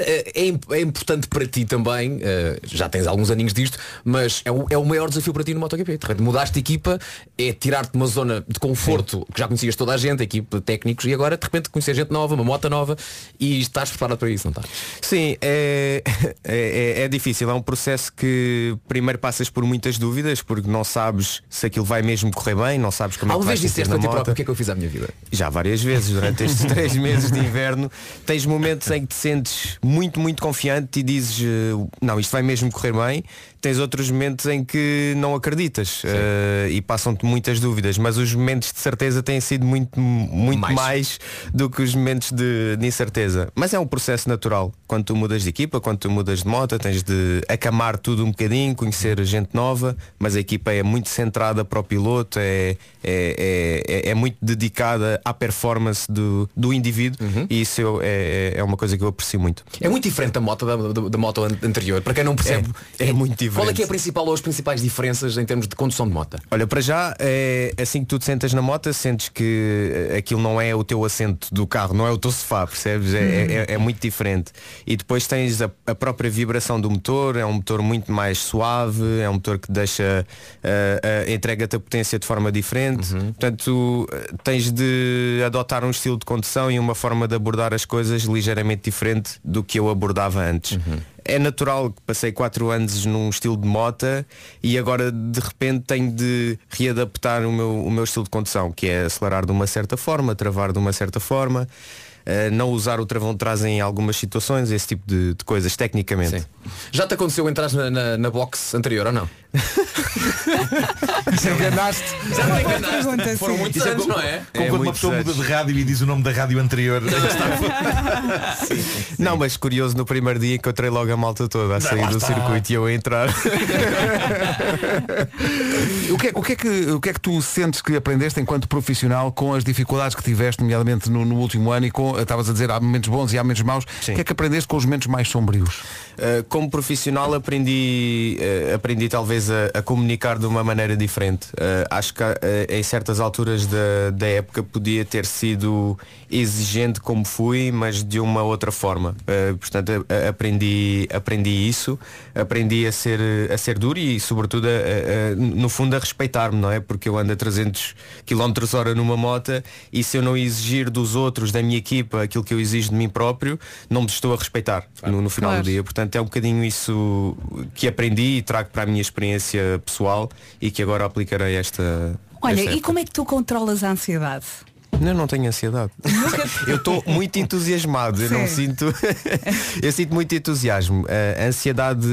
é é importante para ti também, eh, já tens alguns aninhos disto, mas é o, é o maior desafio para ti no MotoGP. Mudaste de equipa, é tirar-te de uma zona de conforto que já conhecias toda a gente, a equipa de técnicos, e agora de repente conhecer gente nova, uma moto nova, e estás preparado para isso, não estás? Sim, é, é, é- é difícil. É um processo que primeiro passas por muitas dúvidas, porque não sabes se aquilo vai mesmo correr bem, não sabes como é que vais vez disseste a ti próprio o que é que eu fiz à minha vida? Já várias vezes, durante estes três meses de inverno, tens momentos em que te sentes muito, muito confiante e dizes, eh, não, isto vai mesmo correr bem. Tens outros momentos em que não acreditas eh, e passam-te muitas dúvidas, mas os momentos de certeza têm sido muito, muito Mais. mais, do que os momentos de, de incerteza. Mas é um processo natural. Quando tu mudas de equipa, quando tu mudas de moto, tens de acamar tudo um bocadinho, conhecer gente nova, mas a equipa é muito centrada para o piloto, é, é, é, é muito dedicada à performance do, do indivíduo e isso eu- é, é uma coisa que eu aprecio muito. É muito diferente da moto da, da- da moto an- anterior, para quem não percebe. É, é muito diferente. Qual é que é a principal ou as principais diferenças em termos de condução de moto? Olha, para já, é, assim que tu te sentas na moto, sentes que eh, aquilo não é o teu assento do carro, não é o teu sofá, percebes? É, é- é muito diferente. E depois tens a, a própria vibração do motor, é um motor muito mais suave, é um motor que deixa, eh, eh, entrega-te a potência de forma diferente. Portanto, tu, eh, tens de adotar um estilo de condução e uma forma de abordar as coisas ligeiramente diferente do que eu abordava antes. É natural que passei quatro anos num estilo de mota e agora de repente tenho de readaptar o meu, o meu estilo de condução, que é acelerar de uma certa forma, travar de uma certa forma, eh, não usar o travão de trás em algumas situações, esse tipo de, de coisas, tecnicamente. Já te aconteceu entrar na, na, na box anterior ou não? Enganaste. Já me enganaste. Foram sim. muitos é anos, não é? Como quando uma pessoa muda de rádio e diz o nome da rádio anterior. Não, mas curioso, no primeiro dia encontrei logo a malta toda a sair do está. circuito e eu a entrar. O que, é, o, que é que, o que é que tu sentes que aprendeste enquanto profissional com as dificuldades que tiveste, nomeadamente no, no último ano e com, estavas a dizer, há momentos bons e há momentos maus, o que é que aprendeste com os momentos mais sombrios? Uh, como profissional aprendi, uh, aprendi talvez a, a comunicar de uma maneira diferente. Uh, acho que uh, em certas alturas da, da época podia ter sido exigente como fui, mas de uma outra forma. Uh, portanto, a- aprendi, aprendi isso, aprendi a ser, a ser duro e sobretudo a- no fundo a respeitar-me, não é? Porque eu ando a 300 km hora numa moto e se eu não exigir dos outros, da minha equipa, aquilo que eu exijo de mim próprio, não me estou a respeitar no, no final Claro. do dia. Portanto, é um bocadinho isso que aprendi e trago para a minha experiência pessoal e que agora aplicarei esta. Olha, esta e como é que tu controlas a ansiedade? Eu não tenho ansiedade. eu estou muito entusiasmado. Eu não sinto. eu sinto muito entusiasmo. A ansiedade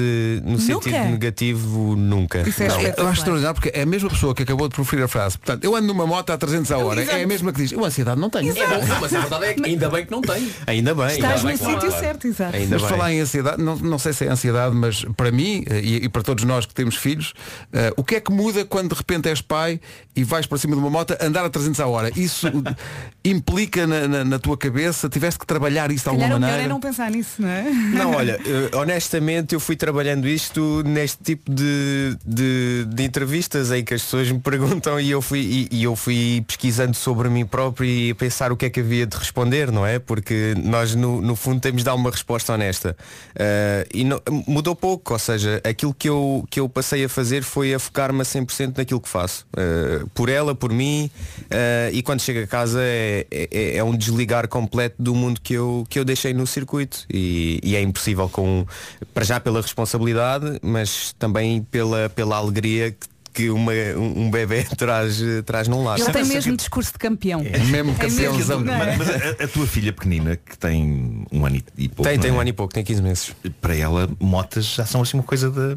no sentido Nunca? negativo nunca. Isso é Não. Eu acho extraordinário porque é a mesma pessoa que acabou de proferir a frase. Portanto, eu ando numa moto a 300 a hora. Exato. É a mesma que diz, eu ansiedade não tenho. É bom, não, mas a verdade é que ainda bem que não tem. Ainda bem. Estás ainda no bem, sítio claro. certo, exato. Ainda Mas bem. falar em ansiedade, não, não sei se é ansiedade, mas para mim eh, e, e para todos nós que temos filhos, eh, o que é que muda quando de repente és pai e vais para cima de uma moto andar a 300 a hora? Isso implica na, na- na tua cabeça? Tiveste que trabalhar isso de alguma calhar o melhor maneira? é não pensar nisso, não é? Não, olha, eh, honestamente eu fui trabalhando isto neste tipo de, de, de entrevistas em que as pessoas me perguntam e eu fui e, e eu fui pesquisando sobre mim próprio e a pensar o que é que havia de responder, não é? Porque nós no, no fundo temos de dar uma resposta honesta. Eh, e não- mudou pouco, ou seja, aquilo que eu, que eu passei a fazer foi a focar-me a 100% naquilo que faço. Eh, por ela, por mim, eh, e quando chego a casa é, é, é um desligar completo do mundo que eu, que eu deixei no circuito. E, e é impossível com, para já pela responsabilidade, mas também pela, pela alegria que, que uma, um bebê traz, traz num lar. Ele tem mesmo discurso de campeão. mesmo campeãozão. Mas, não é? mas a, a tua filha pequenina, que tem um ano e pouco. Tem, tem não um é? ano e pouco, tem 15 meses. Para ela, motas já são assim uma coisa de.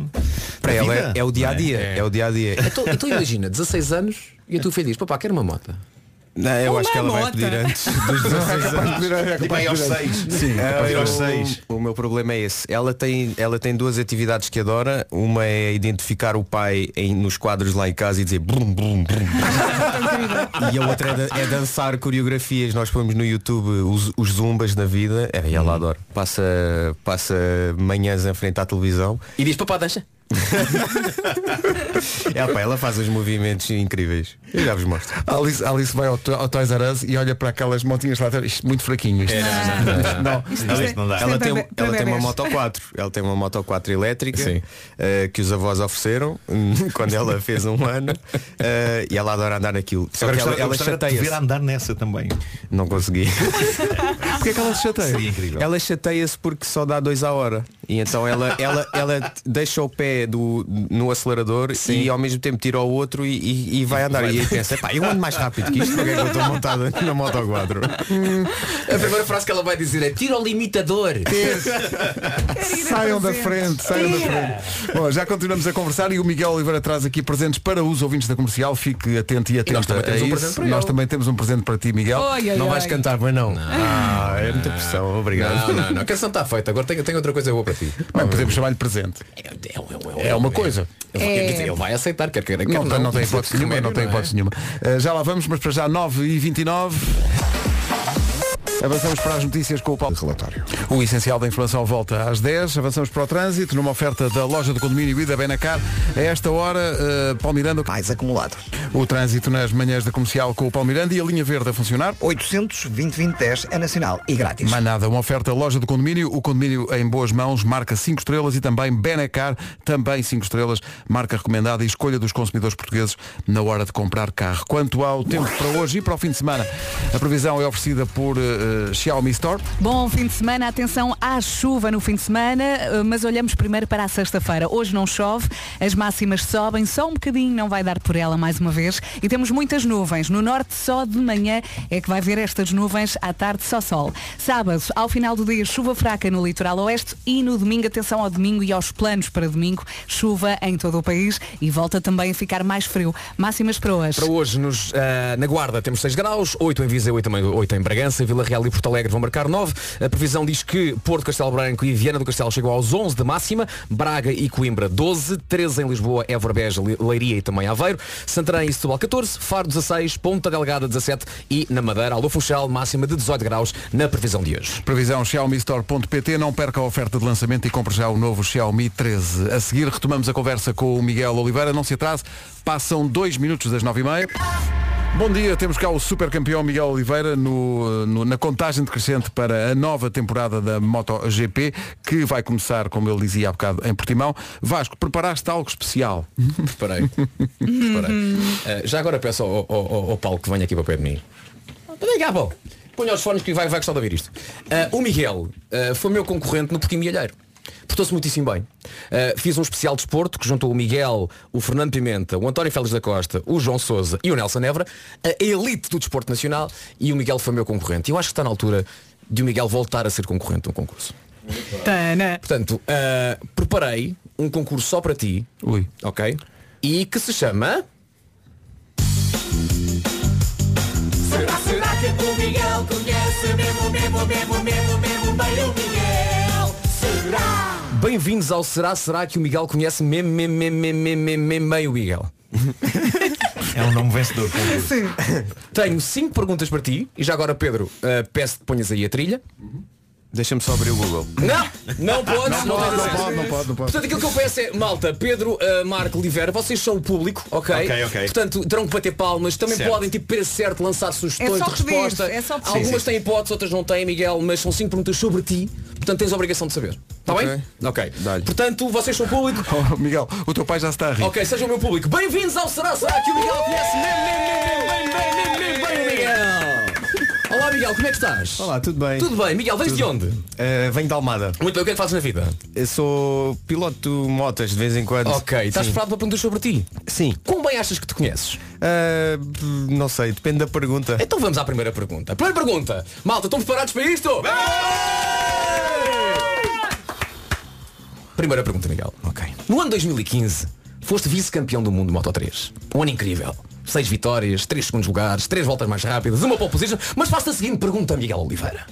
Para ela vida, é, é o dia a não dia. É? o dia a dia. Então, então imagina, 16 anos e a tua filha diz, papá, quero uma moto. Não, eu Uma acho que ela vai mota. pedir antes dos 16 anos. Tipo aí aos seis. Sim, É, ir aos eu- seis. O meu problema é esse. Ela tem, ela tem duas atividades que adora. Uma é identificar o pai em- nos quadros lá em casa e dizer brum, brum, brum. e a outra é, da- é dançar coreografias. Nós pomos no YouTube os, os zumbas na vida. É, e ela adora. Passa, passa manhãs em frente à televisão. E diz, papá, deixa. É, pá, ela faz uns movimentos incríveis. Eu já vos mostro. A Alice, a Alice vai ao, to- ao Toys R Us e olha para aquelas motinhas lá atrás. Isto muito fraquinho. Isto, É, não, não, não, não. Isto Ela, isto não dá. ela tem, ela tem uma moto 4 Ela tem uma moto 4 elétrica Sim. eh, Que os avós ofereceram Quando ela fez um ano eh, E ela adora andar naquilo Só Agora que ela, ela gostava de te chateia-se ver a andar nessa também. Não consegui Porquê é que ela se chateia? Seria incrível. Ela chateia-se porque só dá dois à hora E então ela, ela, ela deixa o pé do, no acelerador E ao mesmo tempo tira o outro e, e- e vai andar E aí pensa, pá, eu ando mais rápido que isto Porque é que eu estou montada na moto 4 A primeira frase que ela vai dizer é tira o limitador. Saiam da frente, saiam da frente. Bom, já continuamos a conversar e o Miguel Oliveira traz aqui presentes para os ouvintes da comercial. Fique atento e atento nós também temos um isso. presente para nós também temos um presente para ti, Miguel. Oi, oi, Não oi. vais cantar, mas não, Ah, é muita pressão, obrigado Não, não, não. A canção está feita. Agora tenho, tenho outra coisa boa para ti. Bem, podemos chamar-lhe presente. É uma coisa. Ele, É. quer dizer, ele vai aceitar, quer queira, quer Não, tem- não tem hipótese nenhuma, não tem é? hipótese nenhuma. Uh, já lá vamos, mas para já 9 e 29 Avançamos para as notícias com o Paulo. Relatório. O essencial da informação volta às 10. Avançamos para o trânsito, numa oferta da loja do condomínio e da Benacar. A esta hora, uh, Paulo Miranda. Mais acumulado. O trânsito nas manhãs da comercial com o Paulo Miranda e a linha verde a funcionar. 800 2010 é nacional e grátis. Mais nada, uma oferta loja do condomínio, o condomínio em boas mãos, marca 5 estrelas e também Benacar, também 5 estrelas, marca recomendada e escolha dos consumidores portugueses na hora de comprar carro. Quanto ao tempo para hoje e para o fim de semana, a previsão é oferecida por eh, Xiaomi Store. Bom fim de semana, atenção à chuva no fim de semana, eh, mas olhamos primeiro para a sexta-feira. Hoje não chove, as máximas sobem, só um bocadinho, não vai dar por ela mais uma vez. E temos muitas nuvens. No norte só de manhã é que vai ver estas nuvens, à tarde só sol. Sábado, ao final do dia, chuva fraca no litoral oeste e no domingo, atenção ao domingo e aos planos para domingo, chuva em todo o país e volta também a ficar mais frio. Máximas para hoje. Para hoje, nos, ah, na Guarda, temos 6 graus, 8 em Viseu e também 8 em Bragança, Vila Real e Porto Alegre vão marcar 9. A previsão diz que Porto Castelo Branco e Viana do Castelo chegam aos 11 de máxima, Braga e Coimbra 12, 13 em Lisboa, Évora Beja, Leiria e também Aveiro, Santarém e Setúbal 14, Faro 16, Ponta Delgada 17 e na Madeira, Alô Funchal, máxima de 18 graus na previsão de hoje. Previsão xiaomistore.pt, não perca a oferta de lançamento e compre já o novo Xiaomi 13. A seguir retomamos a conversa com o Miguel Oliveira, não se atrase, passam dois minutos das 9h30. Bom dia, temos cá o super campeão Miguel Oliveira no, no- na contagem decrescente para a nova temporada da MotoGP, que vai começar, como ele dizia há bocado, em Portimão. Vasco, preparaste algo especial? Preparei. Preparei. Ah, já agora peço ao, ao- ao- Paulo que venha aqui para o pé de mim. Vem cá, Paulo. Os fones que vai, vai gostar de ouvir isto. Ah, o Miguel ah, foi meu concorrente no Porquinho Milheiro. Portou-se muitíssimo bem. Ah, fiz um especial de desporto que juntou o Miguel, o Fernando Pimenta, o António Félix da Costa, o João Souza e o Nelson Évora, a elite do desporto nacional, e o Miguel foi meu concorrente. E eu acho que está na altura de o Miguel voltar a ser concorrente de um concurso. Tana. Portanto, ah, preparei um concurso só para ti. Ui. Ok? E que se chama. Será, será que o Miguel conhece mesmo, mesmo, mesmo, mesmo, mesmo bem o Miguel? Será? Bem-vindos ao Será Será que o Miguel conhece meme, meme, meme, meme, meme, meme, meio Miguel. É um nome vencedor. Tenho cinco perguntas para ti e já agora Pedro, eh, peço que ponhas aí a trilha. Deixa-me só abrir o Google. Não, não podes, Não pode, tens não pode, não pode, não pode. Portanto, aquilo que eu peço é, malta, Pedro, uh, Marco, Oliveira, vocês são o público, ok? Ok, ok. Portanto, terão que bater palmas, também Certo. podem, tipo, peso certo, lançar sugestões É só de resposta. é só pedir. Algumas Sim, sim. têm hipóteses, outras não têm, Miguel, mas são cinco perguntas sobre ti, portanto tens a obrigação de saber. Está Ok. bem? Ok. Dá-lhe. Portanto, vocês são o público. Oh, Miguel, o teu pai já está a rir. Ok, sejam o meu público. Bem-vindos ao Será Será que o Miguel conhece mesmo, mesmo, bem, bem, bem, bem, bem, Miguel. Olá Miguel, como é que estás? Olá, tudo bem? Tudo bem, Miguel, vens de onde? Uh, venho de Almada. Muito bem, o que é que fazes na vida? Eu sou piloto de motas de vez em quando. Ok, estás Sim. preparado para perguntas sobre ti? Sim. Como bem achas que te conheces? Uh, não sei, depende da pergunta. Então vamos à primeira pergunta. Primeira pergunta. Malta, estão preparados para isto? Primeira pergunta, Miguel. Ok. No ano 2015, foste vice-campeão do mundo de Moto 3. Um ano incrível. Seis vitórias, três segundos lugares, três voltas mais rápidas, uma pole position. Mas faço a seguinte pergunta, Miguel Oliveira.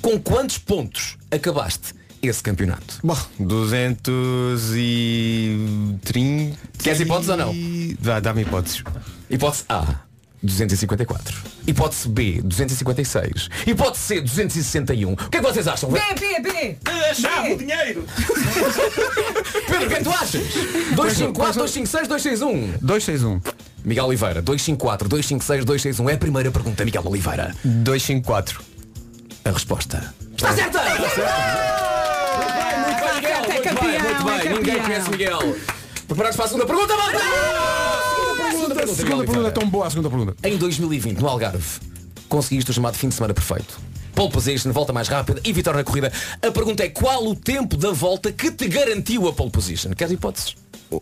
Com quantos pontos acabaste esse campeonato? Bom, 230. Queres hipóteses ou não? Dá- Dá-me hipóteses. Hipótese A, 254. Hipótese B, 256. Hipótese C, 261. O que é que vocês acham? B, B, B. A chave, o dinheiro. Pedro, o que é que tu achas? 254, 256, 261. 261. Miguel Oliveira, 254, 256, 261. É a primeira pergunta, Miguel Oliveira. 254. A resposta. Está certa! Muito bem, muito bem, Miguel. Muito bem, muito bem. é Ninguém conhece Miguel. Preparados para a segunda pergunta, malta? Segunda pergunta, A segunda pergunta é tão boa, a segunda pergunta. Em 2020, no Algarve, conseguiste o chamado fim de semana perfeito. Pole position, volta mais rápida e vitória na corrida. A pergunta é qual o tempo da volta que te garantiu a pole position? Queres hipóteses?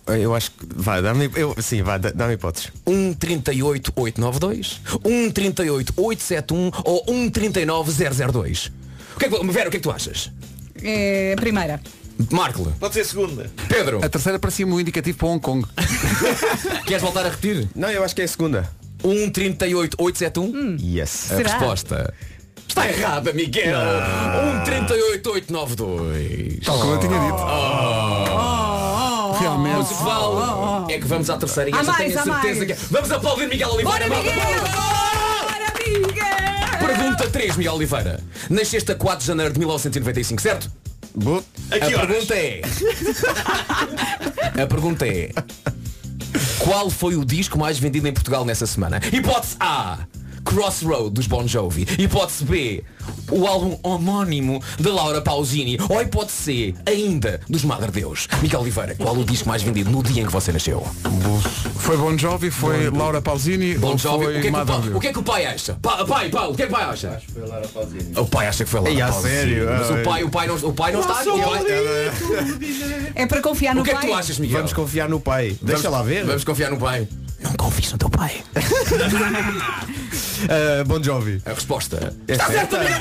Eu acho que. Vai, dá-me. eu- Sim, vai, dá- dá-me hipóteses. 1.38.892, 1.38.871 ou 1.39.002? O que é que, Vera, o que é que tu achas? É, primeira. Marco, Pode ser segunda. Pedro, A terceira parecia-me um indicativo para Hong Kong. queres voltar a repetir? Não, eu acho que é a segunda. 1.38.871? Yes. A Será? resposta está errada, Miguel. 1.38.892. Tal como eu tinha dito. O Realmente. que vale é que vamos à terceira e Há esta mais, tenho a certeza mais. que é. Vamos aplaudir Miguel Oliveira. Bora. Miguel! Bora, Miguel! Pergunta 3, Miguel Oliveira. Nasceste a 4 de janeiro de 1995, certo? Bo- A horas? pergunta é. a pergunta é. Qual foi o disco mais vendido em Portugal nessa semana? Hipótese A. Crossroad dos Bon Jovi. Hipótese B. O álbum homónimo de Laura Pausini. Ou hipótese C. Ainda dos Madre Deus. Miguel Oliveira, qual o disco mais vendido no dia em que você nasceu? Foi Bon Jovi, foi Laura Pausini Bon ou Jovi. foi O que, é que o, Madre pai, Deus? o que é que o pai acha? Pa, pai, o que é que o pai acha? Acho que foi Laura Pausini. O pai acha que foi Laura Pausini. sério? Mas o pai, o pai não, o pai não está. O, pai, É para confiar no o que é que pai? tu achas, Miguel? Vamos confiar no pai. Deixa Vamos- lá ver. Vamos confiar no pai. Não confies no teu pai. Uh, bon Jovi. A resposta. É Está certa. certa,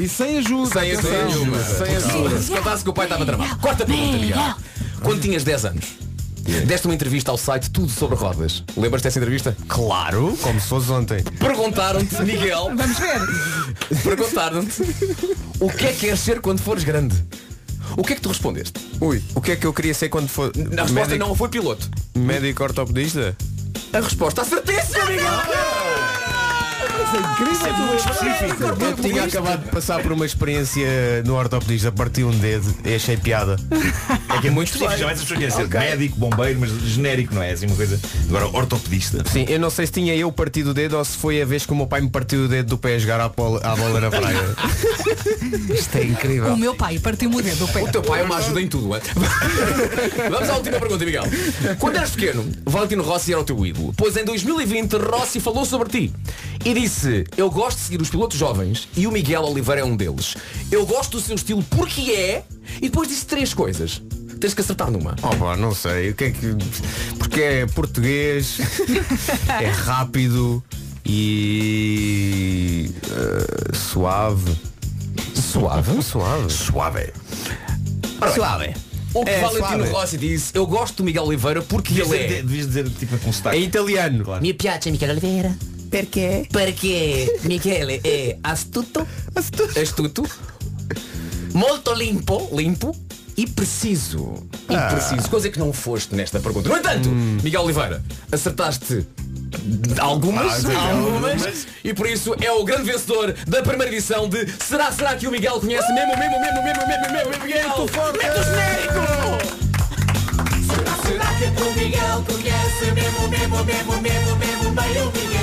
E sem ajuda. Sem atenção. ajuda. Sem ajuda. Se contasse que o pai estava tramado. Quarta pergunta, Miguel. Quando tinhas 10 anos, deste uma entrevista ao site Tudo sobre Rodas. Lembras-te dessa entrevista? Claro, como se fosse ontem. Perguntaram-te, Miguel, Vamos ver. perguntaram-te o que é que queres ser quando fores grande? O que é que tu respondeste? Ui, o que é que eu queria ser quando for A resposta médico, não foi piloto. médico ortopedista? A resposta acertíssima, Miguel! Isso é muito específico. Eu tinha acabado de passar por uma experiência no ortopedista, parti um dedo e achei piada. É que é muito específico. Já as pessoas querem ser médico, bombeiro, mas genérico, não é? Assim uma coisa. Agora, ortopedista. Sim, eu não sei se tinha eu partido o dedo ou se foi a vez que o meu pai me partiu o dedo do pé a jogar à bola, à bola na praia. Isto é incrível. O meu pai partiu-me o dedo do pé. O teu pai é uma ajuda em tudo, é? Vamos à última pergunta, Miguel. Quando eras pequeno, Valentino Rossi era o teu ídolo. Pois em 2020, Rossi falou sobre ti. E disse, eu gosto de seguir os pilotos jovens e o Miguel Oliveira é um deles. Eu gosto do seu estilo porque é... E depois disse três coisas. Tens que acertar numa. Oh pá, não sei, o que é que. Porque é português, é rápido e. eh, suave. Suave? Suave. Suave. Suave. O que É, Valentino suave. Rossi disse, eu gosto do Miguel Oliveira porque Devias ele dizer, é... devias dizer tipo com É sotaque. italiano. Mi piace Miguel Oliveira. Perché? Perché Michele è astuto, astuto, molto limpo, limpo e preciso. E Ah. preciso. Coisa que não foste nesta pergunta. No entanto, Miguel Oliveira, acertaste algumas, Ah, algumas, e por isso é o grande vencedor da primeira edição de Será, será que o Miguel conhece mesmo, mesmo, mesmo, mesmo, mesmo, mesmo, Miguel? Mete o genérico! Será, será que o Miguel conhece mesmo, mesmo, mesmo, mesmo, mesmo bem o Miguel?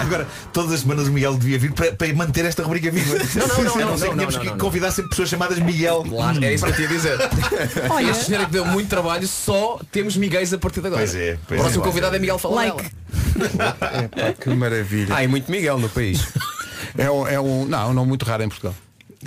Agora, todas as semanas o Miguel devia vir para, para manter esta rubrica viva. Não, não, não, não, não, que não, que não, não. convidar sempre pessoas chamadas Miguel. Claro, era isso que eu tinha a dizer. Olha. Este genérico deu muito trabalho, só temos Miguéis a partir de agora. Pois é, pois o próximo é. convidado é Miguel Falarela. Like. Epá, que maravilha. Há e muito Miguel no país. É um, é um. Não, não muito raro em Portugal.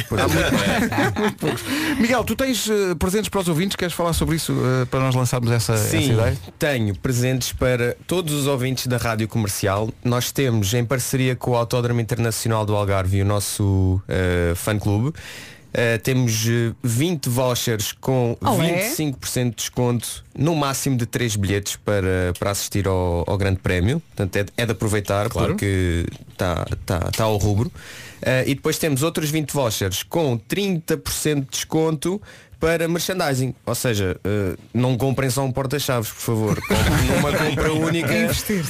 Por isso. Muito poucos. Miguel, tu tens eh, presentes para os ouvintes, queres falar sobre isso eh, para nós lançarmos essa, essa Sim, ideia? tenho presentes para todos os ouvintes da Rádio Comercial. Nós temos, em parceria com o Autódromo Internacional do Algarve, o nosso eh, fã-clube, eh, temos eh, 20 vouchers com Olé. 25% de desconto, no máximo de 3 bilhetes para, para assistir ao, ao Grande Prémio. Portanto, é, de- é de aproveitar Claro. porque está tá, tá ao rubro. Eh, e depois temos outros 20 vouchers com 30% de desconto para merchandising. Ou seja, eh, não comprem só um porta-chaves, por favor. Uma compra única.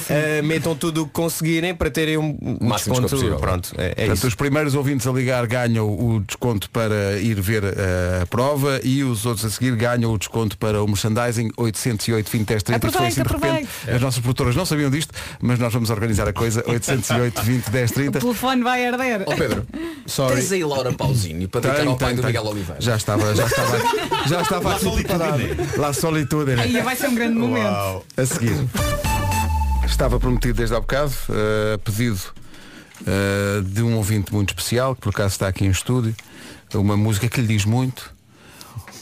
eh, metam tudo o que conseguirem para terem um Máximo desconto. possível. Pronto, é, é Portanto, isso. os primeiros ouvintes a ligar ganham o desconto para ir ver eh, a prova e os outros a seguir ganham o desconto para o merchandising 808 20 10 30 Isto foi assim de repente. Aproveite, As nossas produtoras não sabiam disto, mas nós vamos organizar a coisa 808 20 10 O 30. telefone vai arder. Ó Pedro, Sorry. tens aí Laura Pausini para dedicar Tem, ao pai tem, do tem. Miguel Oliveira. Já estava, já estava, já estava La aqui preparado. La solitude. né? Aí vai ser um grande momento. A seguir. Estava prometido desde há bocado, eh, pedido eh, de um ouvinte muito especial, que por acaso está aqui em estúdio, uma música que lhe diz muito.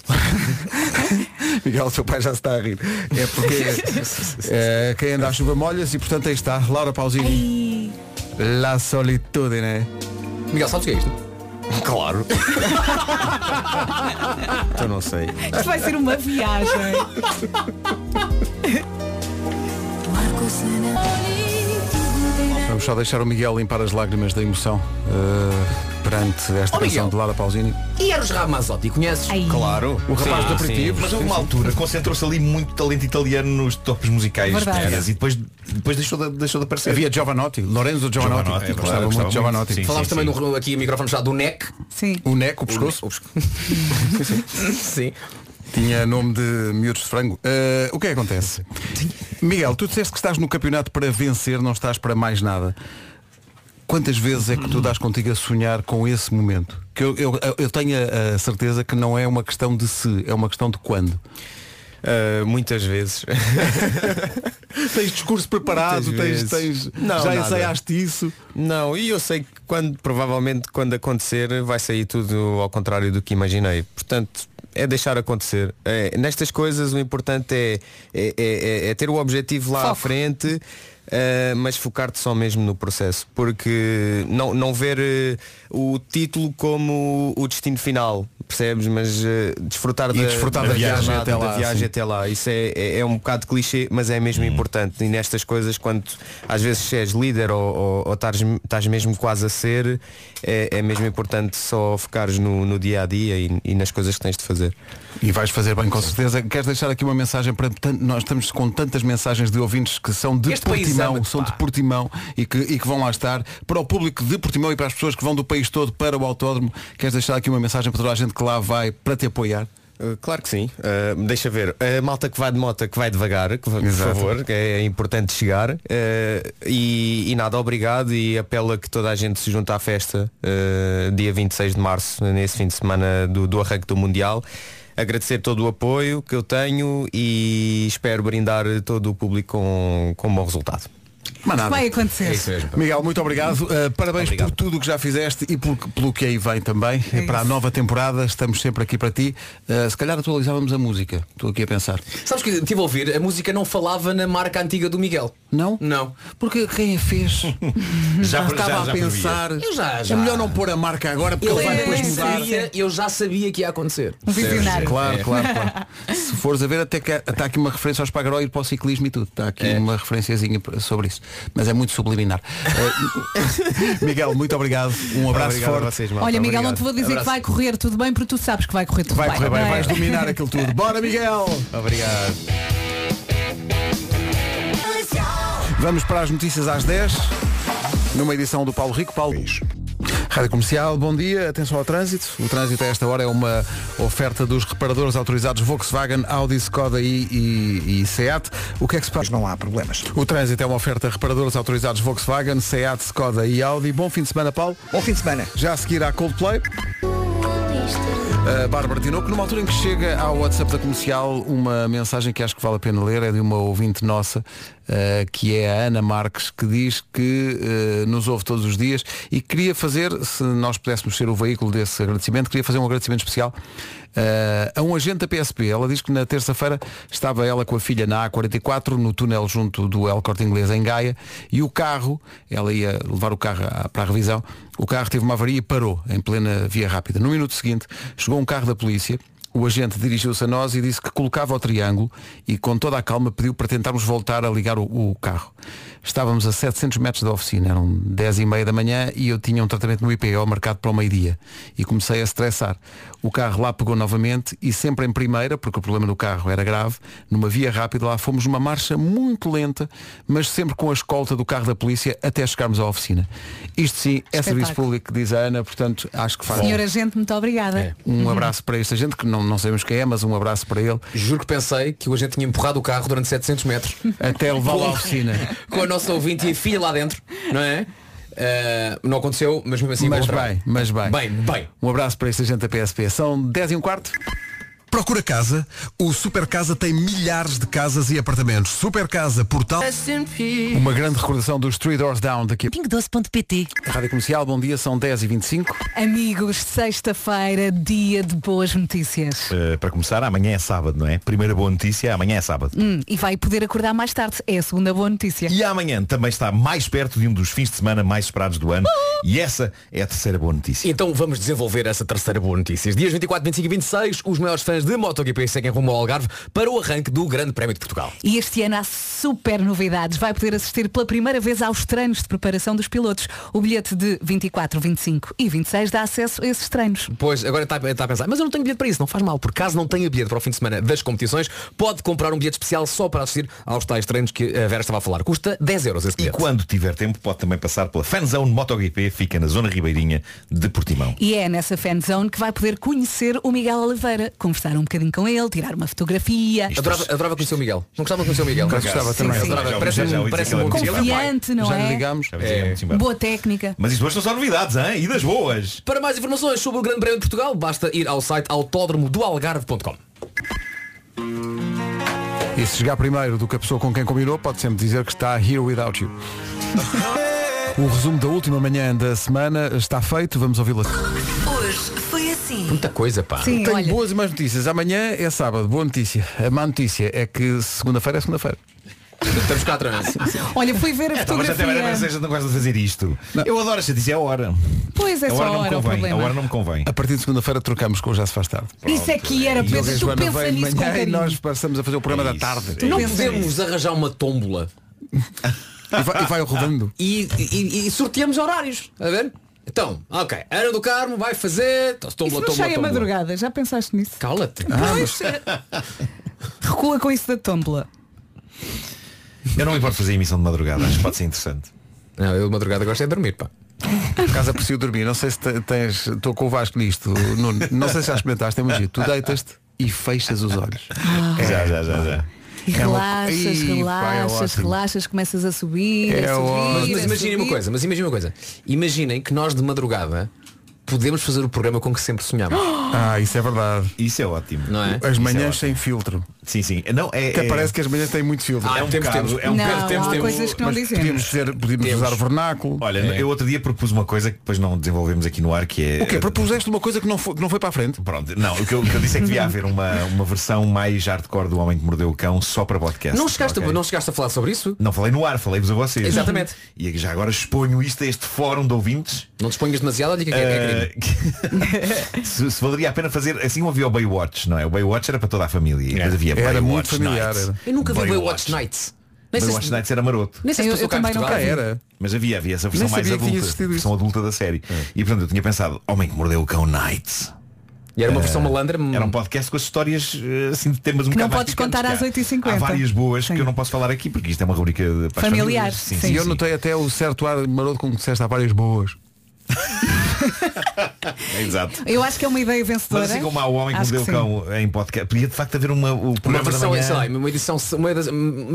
Miguel, o seu pai já se está a rir. É porque eh, quem anda à chuva molhas e portanto aí está, Laura Pausini. La solitude, né? Miguel, sabes o que é isto? Claro. então não sei. Isto vai ser uma viagem. Vamos só deixar o Miguel limpar as lágrimas da emoção eh, perante esta Ó, canção Miguel. de Laura Pausini. E Eros Ramazzotti, conheces? Ai. Claro. O rapaz Sim, do aperitivo. Mas houve uma altura, concentrou-se ali muito talento italiano nos topos musicais e depois, depois deixou, de, deixou de aparecer. Havia Giovanotti, Lorenzo Giovanotti. Giovanotti, É, claro, gostava muito de Giovanotti. sim. Falámos também no, aqui em microfone já do NEC. Sim. O Neco, o pescoço, O pesco- Sim. Tinha nome de miúdos de frango. Eh, o que é que acontece? Miguel, tu disseste que estás no campeonato para vencer, não estás para mais nada. Quantas vezes é que tu dás contigo a sonhar com esse momento? Que eu, eu, eu tenho a a certeza que não é uma questão de se, é uma questão de quando. Uh, muitas vezes. tens discurso preparado, Muitas tens, vezes. tens Não, já nada. ensaiaste isso. Não, e eu sei que quando, provavelmente quando acontecer vai sair tudo ao contrário do que imaginei. Portanto, é deixar acontecer. É, nestas coisas o importante é, é, é- é ter o objetivo lá à frente, eh, mas focar-te só mesmo no processo. Porque não, não ver eh, o título como o destino final, percebes? Mas eh, desfrutar da, desfrutar da da viagem jornada, até lá, da viagem sim. até lá. Isso é, é, é um bocado clichê, mas é mesmo importante. E nestas coisas, quando às vezes se és líder ou, estás, mesmo quase a ser, é, é mesmo importante só focares no, no dia a dia e, e nas coisas que tens de fazer. E vais fazer bem com certeza. Queres deixar aqui uma mensagem para nós estamos com tantas mensagens de ouvintes que são de Este Portimão, são de. Portimão e que, e que vão lá estar. Para o público de Portimão e para as pessoas que vão do país todo para o autódromo, queres deixar aqui uma mensagem para toda a gente que lá vai para te apoiar? Uh, claro que sim. Uh, deixa ver. A malta que vai de moto que vai devagar, que, por favor, que é importante chegar. Uh, e, e nada, obrigado e apelo a que toda a gente se junte à festa uh, dia 26 de março, nesse fim de semana do, do arranque do Mundial. Agradecer todo o apoio que eu tenho e espero brindar todo o público com, com um bom resultado. Mas nada. Vai acontecer. É isso mesmo. Miguel, muito obrigado. Uh, parabéns Obrigado. por tudo o que já fizeste e por- pelo que aí vem também. para a nova temporada, estamos sempre aqui para ti. Uh, se calhar atualizávamos a música. Estou aqui a pensar. Sabes que estive a ouvir, a música não falava na marca antiga do Miguel. Não? Não. Porque quem a fez já, Já- estava já- a já pensar. Eu já- já. É melhor não pôr a marca agora porque Eu, ele vai é, depois mudar. sabia, eu já sabia que ia acontecer. Um visionário. Claro, claro, claro. Se fores a ver, até que está aqui uma referência ao Spagaró e para o ciclismo e tudo. Está aqui É. uma referenciazinha sobre isso. Mas é muito subliminar. Eh, Miguel, muito obrigado. Um abraço Obrigado a forte. vocês. Olha, Miguel, não Obrigado. te vou dizer que Abraço. vai correr tudo bem, porque tu sabes que vai correr tudo Vai bem. correr bem, não é? vais dominar aquilo tudo. Bora, Miguel! Obrigado. Vamos para as notícias às 10, numa edição do Paulo Rico. Paulo. Rádio Comercial, bom dia, atenção ao trânsito. O trânsito a esta hora é uma oferta dos reparadores autorizados Volkswagen, Audi, Skoda e, e, e Seat. O que é que se passa? Não há problemas. O trânsito é uma oferta reparadores autorizados Volkswagen, Seat, Skoda e Audi. Bom fim de semana, Paulo. Bom fim de semana. Já a seguir à Coldplay. A Bárbara Tinoco, numa altura em que chega ao WhatsApp da comercial uma mensagem que acho que vale a pena ler, é de uma ouvinte nossa, eh, que é a Ana Marques, que diz que eh, nos ouve todos os dias e queria fazer, se nós pudéssemos ser o veículo desse agradecimento, queria fazer um agradecimento especial eh, a um agente da PSP. Ela diz que na terça-feira estava ela com a filha na A44, no túnel junto do El Corte Inglês em Gaia, e o carro, ela ia levar o carro para a revisão, o carro teve uma avaria e parou em plena via rápida. No minuto seguinte, chegou um carro da polícia, o agente dirigiu-se a nós e disse que colocava o triângulo e com toda a calma pediu para tentarmos voltar a ligar o, o carro. Estávamos a 700 metros da oficina, eram 10 e meia da manhã e eu tinha um tratamento no IPO marcado para o meio-dia e comecei a estressar. O carro lá pegou novamente e sempre em primeira, porque o problema do carro era grave, numa via rápida lá fomos numa marcha muito lenta, mas sempre com a escolta do carro da polícia até chegarmos à oficina. Isto sim é serviço público, diz a Ana, portanto acho que faz. Senhora gente, muito obrigada. Um abraço para esta gente, que não, não sabemos quem é, mas um abraço para ele. Juro que pensei que o agente tinha empurrado o carro durante 700 metros. Até levá-lo à oficina. Com a nossa ouvinte e a filha lá dentro, não é? Eh, não aconteceu, mas mesmo assim mas bem, mas bem. Bem, bem. Um abraço para esta gente da PSP. São 10 e um quarto. Procura casa? O Super Casa tem milhares de casas e apartamentos. Super Casa, portal. Uma grande recordação dos Three Doors Down daqui a Pingo12.pt Rádio Comercial, bom dia, são 10 e 25 Amigos, sexta-feira, dia de boas notícias. Uh, para começar, amanhã é sábado, não é? Primeira boa notícia, amanhã é sábado. Hum, e vai poder acordar mais tarde. É a segunda boa notícia. E amanhã também está mais perto de um dos fins de semana mais esperados do ano. E essa é a terceira boa notícia. Então vamos desenvolver essa terceira boa notícia. Dias 24, 25 e 26, os maiores fãs de MotoGP seguem rumo ao Algarve para o arranque do Grande Prémio de Portugal. E este ano há super novidades. Vai poder assistir pela primeira vez aos treinos de preparação dos pilotos. O bilhete de 24, 25 e 26 dá acesso a esses treinos. Pois, agora está, está a pensar, mas eu não tenho bilhete para isso, não faz mal, porque caso não tenha bilhete para o fim de semana das competições, pode comprar um bilhete especial só para assistir aos tais treinos que a Vera estava a falar. Custa 10 euros esse E bilhete. quando tiver tempo, pode também passar pela Fanzone MotoGP, fica na zona ribeirinha de Portimão. E é nessa fan zone que vai poder conhecer o Miguel Oliveira, conversar um bocadinho com ele, tirar uma fotografia. Adorava, adorava conhecer o Miguel. Não gostava de conhecer o Miguel. Acaso gostava também. Adorava. Parece já- já um- parece um é Confiante, não é? ligamos. Já é muito simpático. Boa técnica. Mas isto hoje não são novidades, hein? E das boas. Para mais informações sobre o Grande Prémio de Portugal, basta ir ao site autódromo do Algarve.com. E se chegar primeiro do que a pessoa com quem combinou, pode sempre dizer que está here without you. O resumo da última manhã da semana está feito, vamos ouvi-la. Assim. Muita coisa, pá. Sim, Tenho olha. boas e más notícias. Amanhã é sábado, boa notícia. A má notícia é que segunda-feira é segunda-feira. Estamos cá atrás. Olha, fui ver a Então, mas até agora fotografia. vocês não gostam de fazer isto. Eu adoro esta disse é a hora. Pois é a só hora a não me hora o convém. A problema. hora não me convém. A partir de segunda-feira trocamos com o Já se faz tarde. Isso é que era, Pedro. a Tu pensa nisso com e nós passamos a fazer o programa É da tarde. isso. Não podemos arranjar uma tómbola E vai, e vai rodando. e, e, e sorteamos horários. A ver? Então, ok. Ana do Carmo vai fazer. Então, Isso tómbola, não tómbola, chega a tómbola. madrugada, já pensaste nisso? Cala-te. É. Recua com isso da tómbola. Eu não me importo fazer emissão de madrugada, acho que pode ser interessante. Não, eu de madrugada gosto é de dormir, pá. Por acaso aprecio dormir. Não sei se te- tens. Estou com o Vasco nisto. Nuno. Não sei se já experimentaste, é muito giro. Tu deitas-te e fechas os olhos. Já, já, já, já. É uma- relaxas, pá, é relaxas, ótimo. relaxas, começas a subir, É a subir, ótimo. Mas, imaginem uma coisa, mas imaginem uma coisa. Imaginem que nós de madrugada podemos fazer o programa com que sempre sonhamos. Ah, isso é verdade. Isso é ótimo. Não é? As Isso é manhãs ótimo. sem filtro. Sim, sim. Não, é, Até é- parece que as manhãs têm muito filtro. Ah, é um temos, bocado- temos. é um Não, bocado- temos- há temos- coisas que não Mas dizemos. podíamos, ser, podíamos Temos. usar o vernáculo. Olha, É. eu outro dia propus uma coisa que depois não desenvolvemos aqui no ar, que é. O quê? Propuseste uma coisa que não foi, não foi para a frente? Pronto, não, o que, eu, o que eu disse é que devia haver uma, uma versão mais hardcore do Homem que Mordeu o Cão só para podcast. Não chegaste, ok? não chegaste a falar sobre isso? Não falei no ar, falei-vos a vocês. Exatamente. E já agora exponho isto a este fórum de ouvintes. Não te exponhas demasiado, olha que é, é, é. Uh, se, se valeria a pena fazer assim um havia o Baywatch, não é? O Baywatch era para toda a família. E depois havia Era Baywatch muito familiar, era. Eu nunca vi Baywatch. Baywatch Nights. Mas o Washington Nights era maroto. Nem sei se Eu- passou eu também vi. Era. Mas havia, havia essa versão mais adulta, versão adulta da série. E portanto eu tinha pensado, Homem que Mordeu o Cão Nights. E era uma versão malandra. Era um podcast com as histórias eh, assim de temas um Que não podes contar às 8h50. Há várias boas Sim. que eu não posso falar aqui porque isto é uma rubrica de para as Familiar, famílias. Sim, sim. sim, E eu notei até o certo ar maroto com que disseste há várias boas. É, Exato. Eu acho que é uma ideia vencedora. Mas assim como há o Homem que Mordeu o. Cão em podcast, podia de facto haver uma, o Uma programa da versão, manhã. lá, uma edição, uma,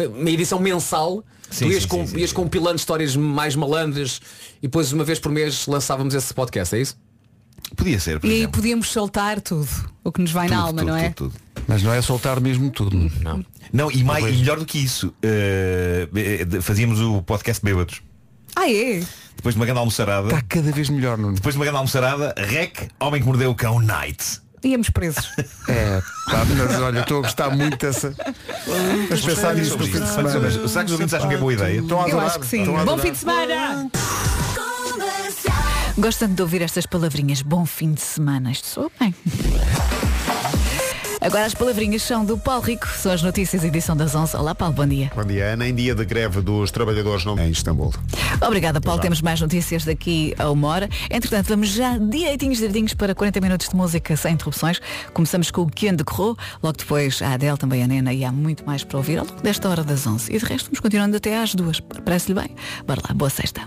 uma- edição mensal, Sim, tu ias, sim, com, sim, ias sim. compilando histórias mais malandras e depois uma vez por mês lançávamos esse podcast, é isso? Podia ser, por E aí podíamos soltar tudo. O que nos vai na Tudo, alma, tudo, não é? tudo, tudo. Mas não é soltar mesmo tudo. Não. Não, e, mais, e melhor do que isso, de- fazíamos o podcast Bêbados. Ah, é? Depois de uma grande almoçarada, Está cada vez melhor, Nuno. depois de uma grande almoçarada, REC, Homem que Mordeu o Cão Night. Íamos presos. É, pá, mas olha, estou a gostar muito dessa. Vamos pensar nisso no fim de semana. Será que os ouvintes acham que é boa ideia? Estão a Eu adorar. acho que sim. estão a Bom adorar. fim de semana! Gosto tanto de ouvir estas palavrinhas. Bom fim de semana. Isto soa bem. Agora as palavrinhas são do Paulo Rico. São as notícias, edição das 11. Olá, Paulo, bom dia. Bom dia, Ana. Em dia de greve dos trabalhadores não em Istambul. Obrigada, Paulo. Temos mais notícias daqui a uma hora. Entretanto, vamos já direitinhos, direitinhos para 40 minutos de música sem interrupções. Começamos com o Ken de Corro, logo depois a Adele, também a Nena e há muito mais para ouvir ao longo desta hora das 11. E de resto vamos continuando até às duas. Parece-lhe bem? Bora lá, boa sexta.